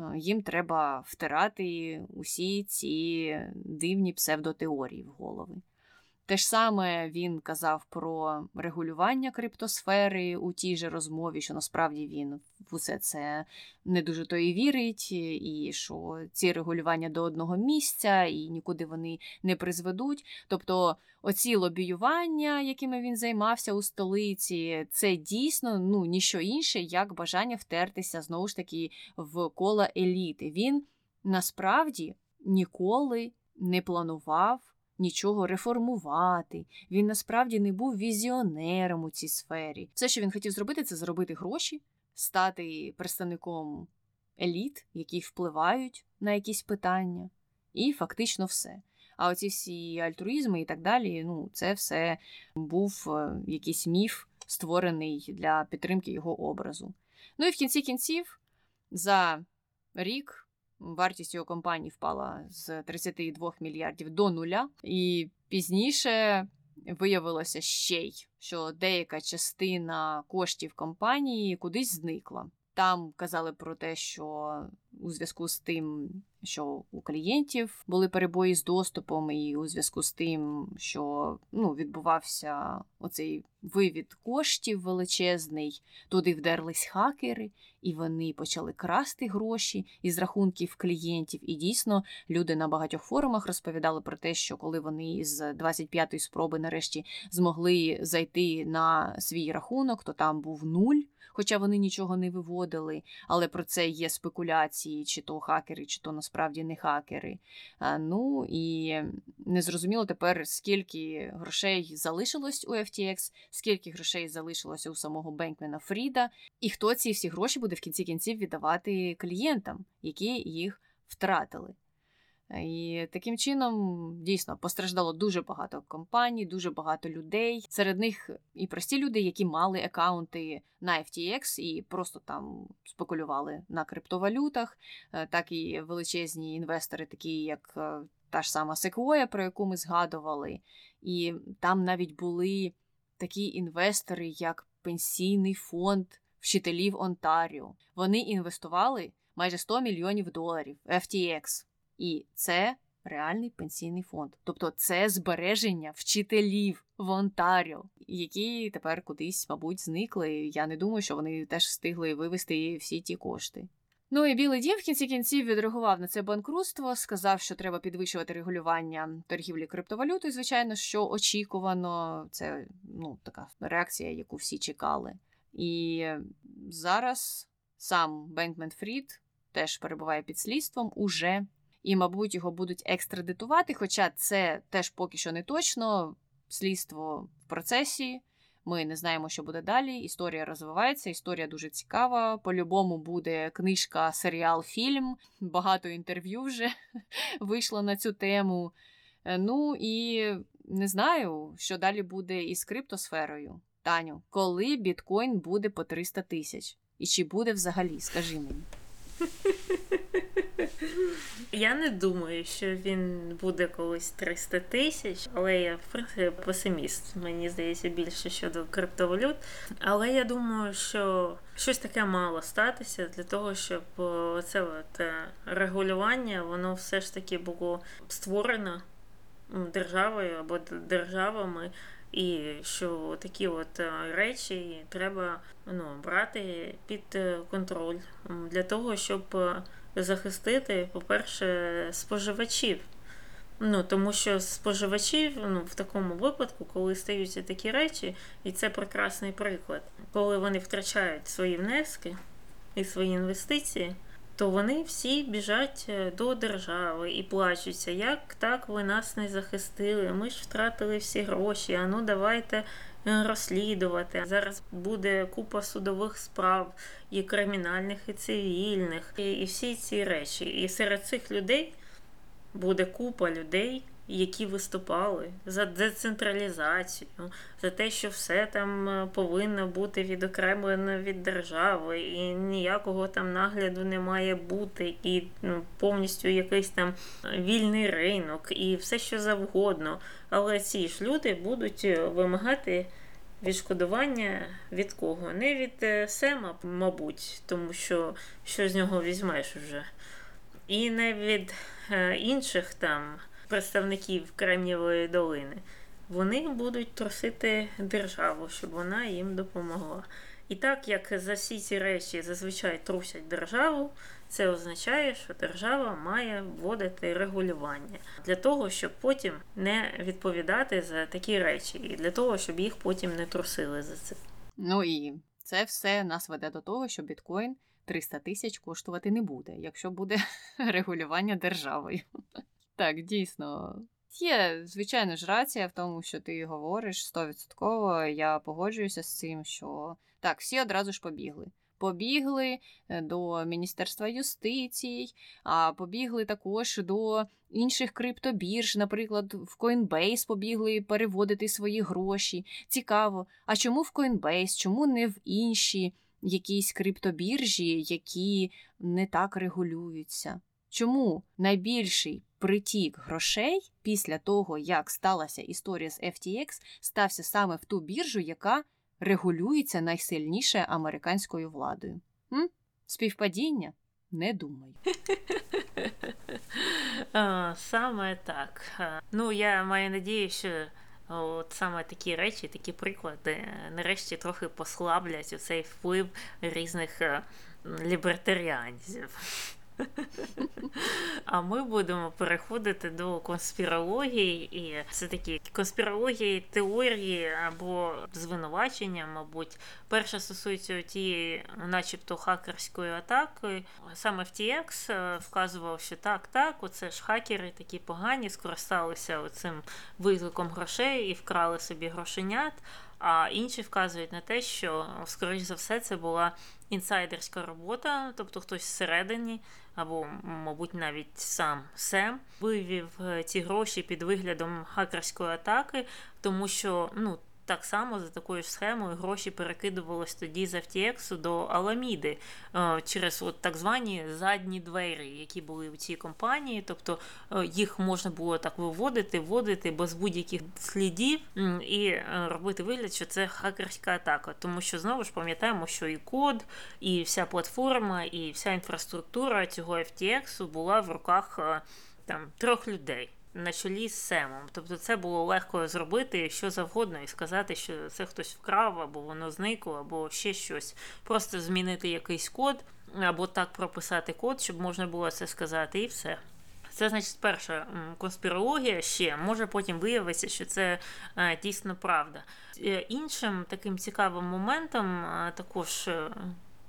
Е, їм треба втирати усі ці дивні псевдотеорії в голови. Те ж саме він казав про регулювання криптосфери у тій же розмові, що насправді він в усе це не дуже то і вірить, і що ці регулювання до одного місця і нікуди вони не призведуть. Тобто, оці лобіювання, якими він займався у столиці, це дійсно ну ніщо інше, як бажання втертися знову ж таки в кола еліти. Він насправді ніколи не планував нічого реформувати. Він насправді не був візіонером у цій сфері. Все, що він хотів зробити, це заробити гроші, стати представником еліт, які впливають на якісь питання, і фактично все. А оці всі альтруїзми і так далі, ну, це все був е, якийсь міф, створений для підтримки його образу. Ну і в кінці кінців за рік Вартість його компанії впала з 32 мільярдів до нуля, і пізніше виявилося ще й, що деяка частина коштів компанії кудись зникла. Там казали про те, що у зв'язку з тим, що у клієнтів були перебої з доступом, і у зв'язку з тим, що ну, відбувався оцей вивід коштів величезний, туди вдерлись хакери, і вони почали красти гроші із рахунків клієнтів. І дійсно люди на багатьох форумах розповідали про те, що коли вони з 25-ї спроби нарешті змогли зайти на свій рахунок, то там був нуль хоча вони нічого не виводили, але про це є спекуляції, чи то хакери, чи то насправді не хакери. Ну і незрозуміло тепер, скільки грошей залишилось у FTX, скільки грошей залишилося у самого Бенкмена Фріда, і хто ці всі гроші буде в кінці кінців віддавати клієнтам, які їх втратили. І таким чином дійсно постраждало дуже багато компаній, дуже багато людей. Серед них і прості люди, які мали акаунти на FTX і просто там спекулювали на криптовалютах, е, так і величезні інвестори, такі як е, та ж сама Sequoia, про яку ми згадували. І там навіть були такі інвестори, як Пенсійний фонд вчителів Онтаріо. Вони інвестували майже 100 мільйонів доларів в FTX. І це реальний пенсійний фонд. Тобто це збереження вчителів в Онтаріо, які тепер кудись, мабуть, зникли. Я не думаю, що вони теж встигли вивести всі ті кошти. Ну і Білий Дім в кінці кінців відреагував на це банкрутство, сказав, що треба підвищувати регулювання торгівлі криптовалютою, звичайно, що очікувано. Це ну, така реакція, яку всі чекали. І зараз сам Бенкмен Фрід теж перебуває під слідством уже. І, мабуть, його будуть екстрадитувати. Хоча це теж поки що не точно. Слідство в процесі. Ми не знаємо, що буде далі. Історія розвивається, історія дуже цікава. По-любому буде книжка, серіал, фільм. Багато інтерв'ю вже вийшло на цю тему. Е, ну і не знаю, що далі буде із криптосферою. Таню, коли біткоін буде по 300 тисяч? І чи буде взагалі, скажи мені. Я не думаю, що він буде колись 300 тисяч, але я в принципі песиміст. Мені здається більше щодо криптовалют. Але я думаю, що щось таке мало статися для того, щоб це от е, регулювання воно все ж таки було створено державою або державами. І що такі от е, речі треба ну, брати під е, контроль для того, щоб захистити, по-перше, споживачів. Ну, Тому що споживачів ну, в такому випадку, коли стаються такі речі, і це прекрасний приклад, коли вони втрачають свої внески і свої інвестиції, то вони всі біжать е, до держави і плачуться, як так ви нас не захистили, ми ж втратили всі гроші, а ну давайте розслідувати. Зараз буде купа судових справ, і кримінальних, і цивільних, і, і всі ці речі. І серед цих людей буде купа людей. Які виступали за децентралізацію, за те, що все там е, повинно бути відокремлено від держави, і ніякого там нагляду не має бути, і ну, повністю якийсь там вільний ринок, і все що завгодно. Але ці ж люди будуть е, вимагати відшкодування від кого? Не від е, Сема, мабуть, тому що що з нього візьмеш вже. І не від інших там представників Кремнєвої долини. Вони будуть трусити державу, щоб вона їм допомогла. І так як за всі ці речі зазвичай трусять державу, це означає, що держава має вводити регулювання для того, щоб потім не відповідати за такі речі, і для того, щоб їх потім не трусили за це. Ну і це все нас веде до того, що біткоін 300 тисяч коштувати не буде, якщо буде регулювання державою. Так, дійсно. Є, звичайно ж, рація в тому, що ти говориш стовідсотково. Я погоджуюся з цим, що так, всі одразу ж побігли побігли е, до Міністерства юстиції, а побігли також до інших криптобірж, наприклад, в Coinbase побігли переводити свої гроші. Цікаво, а чому в Coinbase, чому не в інші якісь криптобіржі, які не так регулюються? Чому найбільший притік грошей після того, як сталася історія з FTX, стався саме в ту біржу, яка регулюється найсильніше американською владою. М? Співпадіння? Не думаю. Саме так. Ну, я маю надію, що от саме такі речі, такі приклади, нарешті трохи послаблять у цей вплив різних е, лібертаріанців. А ми будемо переходити до конспірології, і це такі конспірології, теорії або звинувачення, мабуть, перша стосується тієї, начебто, хакерської атаки. Саме FTX е, вказував, що так, так, оце ж хакери такі погані, скористалися цим викликом грошей і вкрали собі грошенят. А інші вказують на те, що, скоріш за все, це була інсайдерська робота, тобто хтось всередині, або, мабуть, навіть сам Сем вивів е, ці гроші під виглядом хакерської атаки, тому що ну. Так само за такою ж схемою гроші перекидувалися тоді з FTX до Аламіди е, через от так звані задні двері, які були у цій компанії. Тобто е, їх можна було так виводити, вводити без будь-яких слідів і е, робити вигляд, що це хакерська атака. Тому що знову ж пам'ятаємо, що і код, і вся платформа, і вся інфраструктура цього FTX була в руках там трьох людей на чолі з Семом. Тобто це було легко зробити що завгодно і сказати, що це хтось вкрав, або воно зникло, або ще щось. Просто змінити якийсь код, або так прописати код, щоб можна було це сказати, і все. Це значить перша конспірологія ще може потім виявитися, що це е, дійсно правда. Е, іншим таким цікавим моментом е, також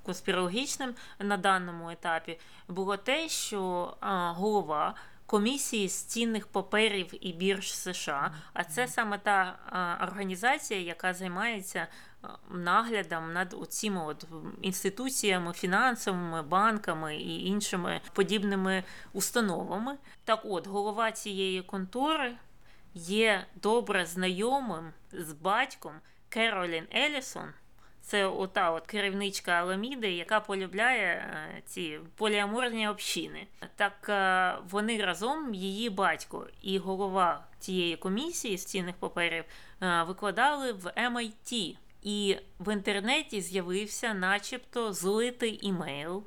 конспірологічним на даному етапі, було те, що голова. Комісії з цінних паперів і бірж США, а це саме та а, організація, яка займається наглядом над цими от інституціями, фінансовими банками і іншими подібними установами. Так, от голова цієї контори є добре знайомим з батьком Керолін Елісон. Це ота от керівничка Аламіди, яка полюбляє е, ці поліаморні общини. Так е, вони разом, її батько і голова цієї комісії з цінних паперів е, викладали в MIT. І в інтернеті з'явився, начебто, злитий імейл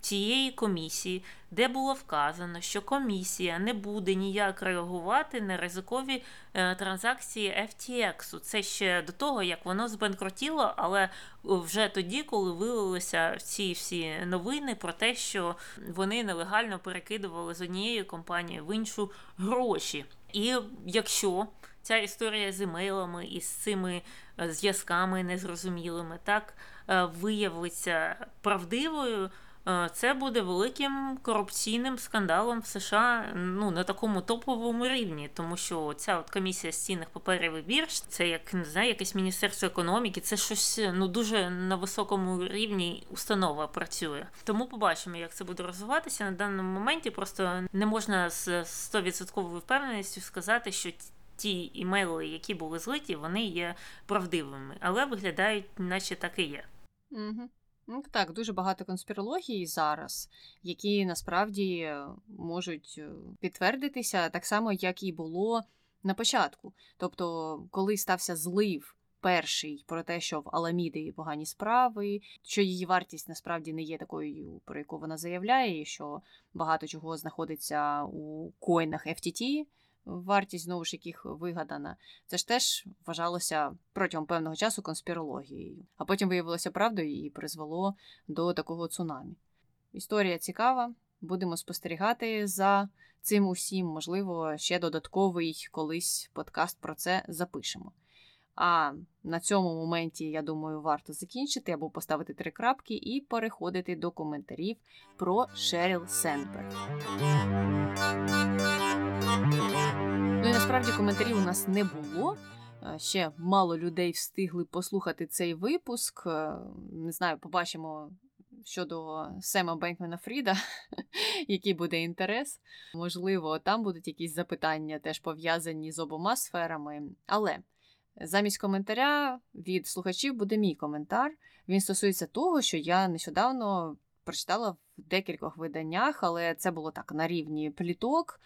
цієї комісії, де було вказано, що комісія не буде ніяк реагувати на ризикові е, транзакції FTX. Це ще до того, як воно збанкротіло, але вже тоді, коли вилилися ці всі новини про те, що вони нелегально перекидували з однієї компанії в іншу гроші. І якщо ця історія з імейлами і з цими е, зв'язками незрозумілими так е, виявиться правдивою. Е, це буде великим корупційним скандалом в США ну на такому топовому рівні, тому що ця от комісія з цінних паперів і бірж, це як не знаю, якесь міністерство економіки, це щось ну дуже на високому рівні установа працює. Тому побачимо, як це буде розвиватися на даному моменті. Просто не можна з 100% впевненістю сказати, що ті імейли, які були злиті, вони є правдивими, але виглядають, наче так і є. Угу. Ну, Так, дуже багато конспірологій зараз, які насправді е, можуть е, підтвердитися так само, як і було на початку. Тобто, коли стався злив. Перший про те, що в Аламіди погані справи, що її вартість насправді не є такою, про яку вона заявляє, і що багато чого знаходиться у коїнах FTT, вартість знову ж яких вигадана. Це ж теж вважалося протягом певного часу конспірологією, а потім виявилося правдою і призвело до такого цунамі. Історія цікава. Будемо спостерігати за цим усім. Можливо, ще додатковий колись подкаст про це запишемо. А на цьому моменті, я думаю, варто закінчити або поставити три крапки і переходити до коментарів про Шеріл Сенберг. Насправді коментарів у нас не було. Е, ще мало людей встигли послухати цей випуск. Е, не знаю, побачимо щодо Сема Бенкмена Фріда, який буде інтерес. Можливо, там будуть якісь запитання, теж пов'язані з обома сферами. Але замість коментаря від слухачів буде мій коментар. Він стосується того, що я нещодавно прочитала в декількох виданнях, але це було так на рівні пліток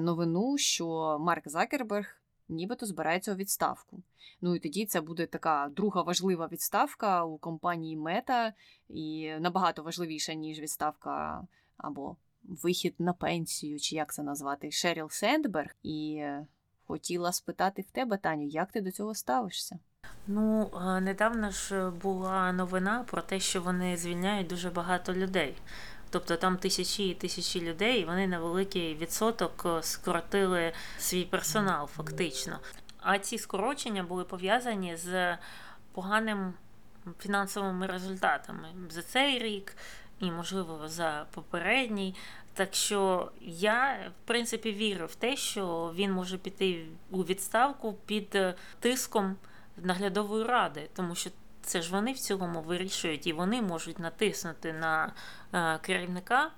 новину, що Марк Закерберг нібито збирається у відставку. Ну і тоді це буде така друга важлива відставка у компанії Мета, і набагато важливіша, ніж відставка або вихід на пенсію, чи як це назвати, Шеріл Сендберг. І хотіла спитати в тебе, Таню, як ти до цього ставишся? Ну, недавно ж була новина про те, що вони звільняють дуже багато людей. Тобто там тисячі і тисячі людей, і вони на великий відсоток е, скоротили свій персонал, фактично. А ці скорочення були пов'язані з поганим фінансовими результатами за цей рік і, можливо, за попередній. Так що я, в принципі, вірю в те, що він може піти у відставку під е, тиском наглядової ради, тому що це ж вони в цілому вирішують і вони можуть натиснути на е, керівника,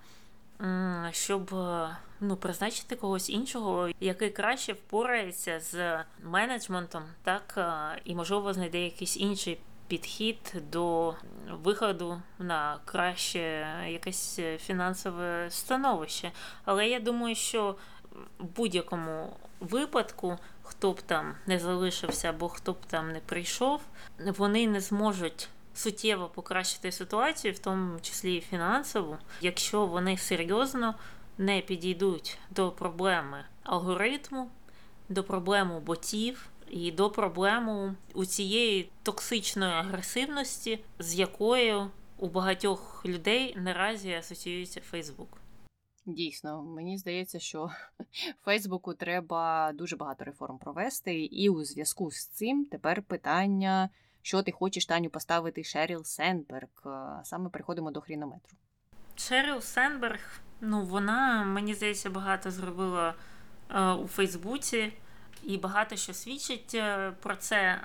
щоб е, ну, призначити когось іншого, який краще впорається з менеджментом, так е, і можливо знайде якийсь інший. Підхід до виходу на краще якесь фінансове становище. Але я думаю, що в будь-якому випадку хто б там не залишився або хто б там не прийшов, вони не зможуть суттєво покращити ситуацію, в тому числі і фінансову, якщо вони серйозно не підійдуть до проблеми алгоритму, до проблеми ботів. І до проблеми у цієї токсичної агресивності, з якою у багатьох людей наразі асоціюється Фейсбук. Дійсно, мені здається, що Фейсбуку треба дуже багато реформ провести, і у зв'язку з цим тепер питання, що ти хочеш Таню поставити Шеріл Сенберг. Саме переходимо до хрінометру. Шеріл Сенберг, ну вона, мені здається, багато зробила е, у Фейсбуці. І багато що свідчить е, про це.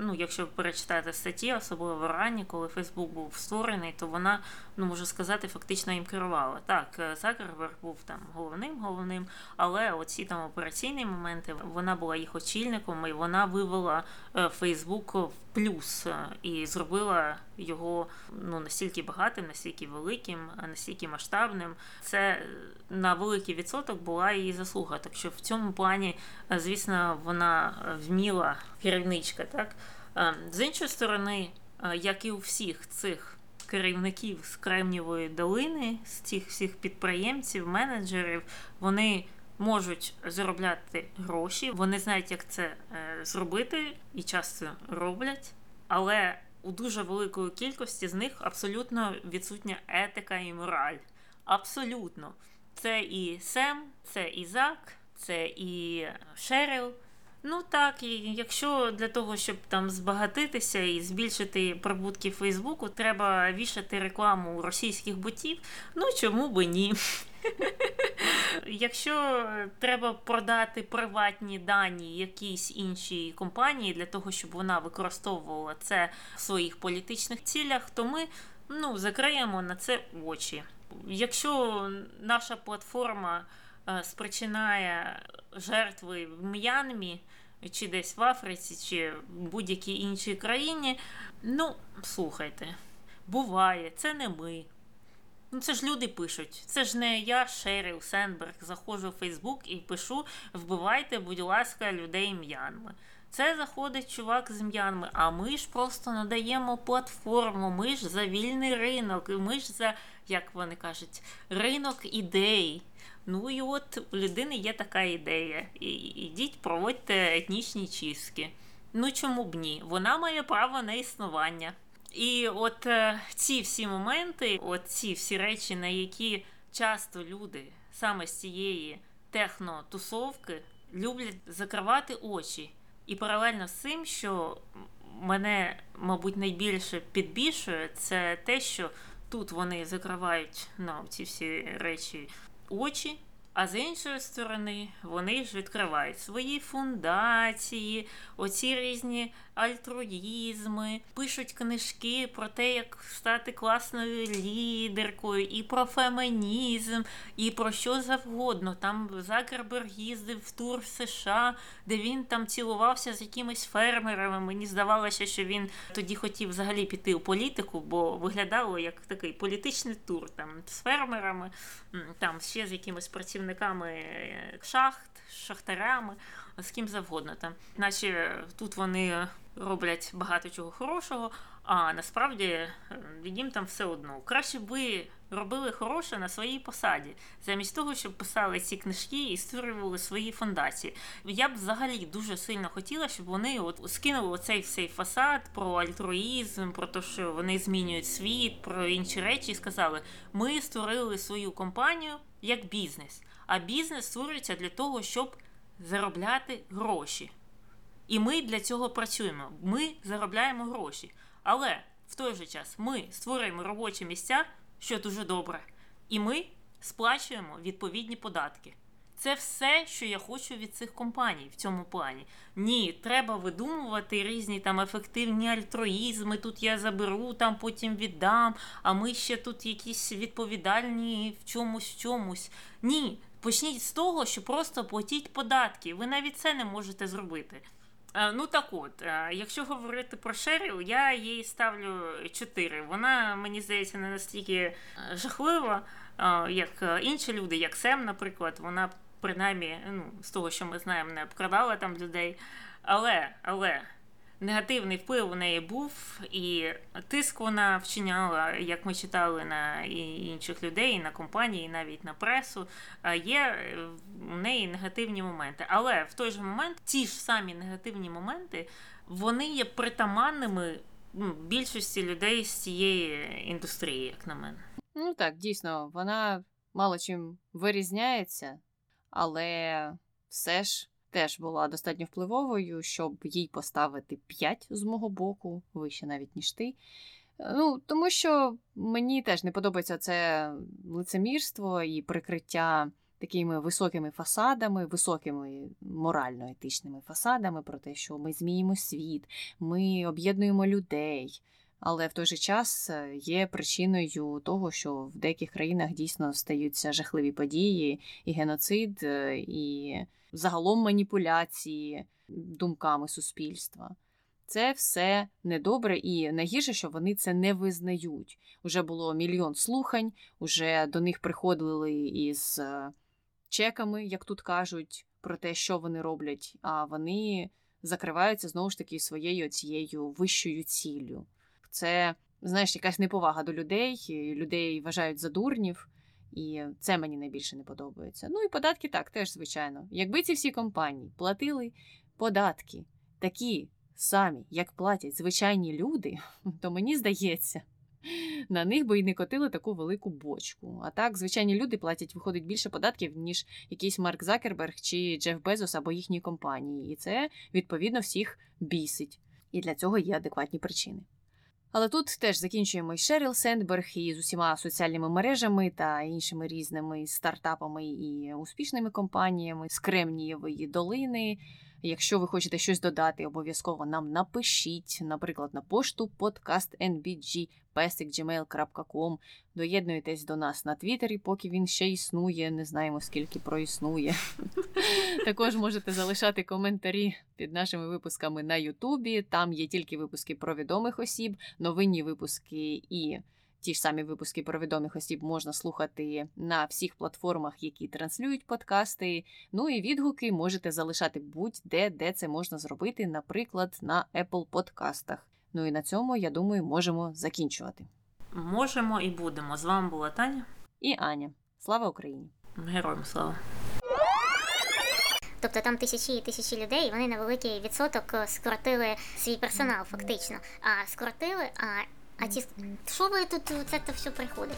Ну, якщо перечитати статті, особливо рані, коли Фейсбук був створений, то вона, ну можу сказати, фактично їм керувала. Так, е, Закерберг був там головним, головним, але оці там операційні моменти вона була їх очільником, і вона вивела Фейсбук в плюс і зробила його ну настільки багатим, настільки великим, настільки масштабним. Це на великий відсоток була її заслуга. Так що в цьому плані, звісно, вона вміла керівничка. Так з іншої сторони, як і у всіх цих. Керівників з Кремнівої долини, з цих всіх підприємців, менеджерів, вони можуть заробляти гроші, вони знають, як це е, зробити, і часто роблять, але у дуже великої кількості з них абсолютно відсутня етика і мораль. Абсолютно. Це і Сем, це і Зак, це і Шерил. Ну так, і якщо для того, щоб там збагатитися і збільшити прибутки Фейсбуку, треба вішати рекламу російських ботів, ну чому би ні? Якщо треба продати приватні дані якійсь іншій компанії для того, щоб вона використовувала це в своїх політичних цілях, то ми ну, закриємо на це очі. Якщо наша платформа е, спричинає жертви в М'янмі, чи десь в Африці, чи в будь-якій іншій країні, ну, слухайте, буває, це не ми. Ну, це ж люди пишуть. Це ж не я, Шеріл Сенберг, заходжу в Фейсбук і пишу: вбивайте, будь ласка, людей м'янми. Це заходить чувак з м'янми, а ми ж просто надаємо платформу, ми ж за вільний ринок, і ми ж за, як вони кажуть, ринок ідей. Ну і от у людини є така ідея. І, Ідіть, проводьте етнічні чистки. Ну чому б ні? Вона має право на існування. І от е, ці всі моменти, от ці всі речі, на які часто люди саме з цієї технотусовки люблять закривати очі. І паралельно з цим, що мене, мабуть, найбільше підбільшує, це те, що тут вони закривають на ці всі речі очі. А з іншої сторони, вони ж відкривають свої фундації, оці різні альтруїзми, пишуть книжки про те, як стати класною лідеркою, і про фемінізм, і про що завгодно. Там Закерберг їздив в тур в США, де він там цілувався з якимись фермерами. Мені здавалося, що він тоді хотів взагалі піти у політику, бо виглядало як такий політичний тур там з фермерами, там ще з якимись працівниками е, шахт, шахтарями, з ким завгодно. Там, Наче тут вони роблять багато чого хорошого, а насправді е, їм там все одно. Краще б ви робили хороше на своїй посаді, замість того, щоб писали ці книжки і створювали свої фундації. Я б взагалі дуже сильно хотіла, щоб вони от скинули оцей всей фасад про альтруїзм, про те, що вони змінюють світ, про інші речі, і сказали: ми створили свою компанію як бізнес. А бізнес створюється для того, щоб заробляти гроші. І ми для цього працюємо. Ми заробляємо гроші. Але в той же час ми створюємо робочі місця, що дуже добре, і ми сплачуємо відповідні податки. Це все, що я хочу від цих компаній в цьому плані. Ні, треба видумувати різні там ефективні альтруїзми. Тут я заберу, там потім віддам. А ми ще тут якісь відповідальні в чомусь в чомусь. Ні, почніть з того, що просто платіть податки. Ви навіть це не можете зробити. Е, ну так от, е, якщо говорити про Шеріл, я їй ставлю 4. Вона, мені здається, не настільки е, жахлива, як інші люди, як Сем, наприклад, вона принаймні, ну, з того, що ми знаємо, не обкрадала там людей. Але, але негативний вплив у неї був, і тиск вона вчиняла, як ми читали на інших людей, на компанії, навіть на пресу. Є е, у неї негативні моменти. Але в той же момент ті ж самі негативні моменти вони є притаманними ну, більшості людей з цієї індустрії, як на мене. Ну так, дійсно, вона мало чим вирізняється, але все ж теж була достатньо впливовою, щоб їй поставити 5 з мого боку, вище навіть ніж ти. Ну, Тому що мені теж не подобається це лицемірство і прикриття такими високими фасадами, високими морально-етичними фасадами про те, що ми зміємо світ, ми об'єднуємо людей. Але в той же час е, є причиною того, що в деяких країнах дійсно стаються жахливі події, і геноцид, е, і загалом маніпуляції думками суспільства. Це все недобре і найгірше, що вони це не визнають. Уже було мільйон слухань, уже до них приходили із е, чеками, як тут кажуть, про те, що вони роблять, а вони закриваються знову ж таки своєю цією вищою ціллю. Це, знаєш, якась неповага до людей, людей вважають за дурнів, і це мені найбільше не подобається. Ну і податки так, теж, звичайно. Якби ці всі компанії платили податки такі самі, як платять звичайні люди, то мені здається, на них би і не котили таку велику бочку. А так, звичайні люди платять, виходить більше податків, ніж якийсь Марк Закерберг чи Джеф Безос або їхні компанії. І це, відповідно, всіх бісить. І для цього є адекватні причини. Але тут теж закінчуємо і Шеріл Сендберг і з усіма соціальними мережами та іншими різними стартапами і успішними компаніями з Кремнієвої долини. Якщо ви хочете щось додати, обов'язково нам напишіть, наприклад, на пошту podcastnbg.gmail.com. Доєднуйтесь до нас на Твіттері, поки він ще існує. Не знаємо скільки проіснує. Також можете залишати коментарі під нашими випусками на Ютубі. Там є тільки випуски про відомих осіб, новинні випуски і. Ті ж самі випуски про відомих осіб можна слухати на всіх платформах, які транслюють подкасти. Ну і відгуки можете залишати будь-де, де це можна зробити, наприклад, на Apple подкастах. Ну і на цьому, я думаю, можемо закінчувати. Можемо і будемо. З вами була Таня і Аня. Слава Україні! Героям слава! Тобто там тисячі і тисячі людей, і вони на великий відсоток скоротили свій персонал, фактично. А скоротили, а а ті що ви тут це все приходить?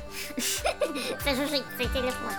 Це жужить цей телефон.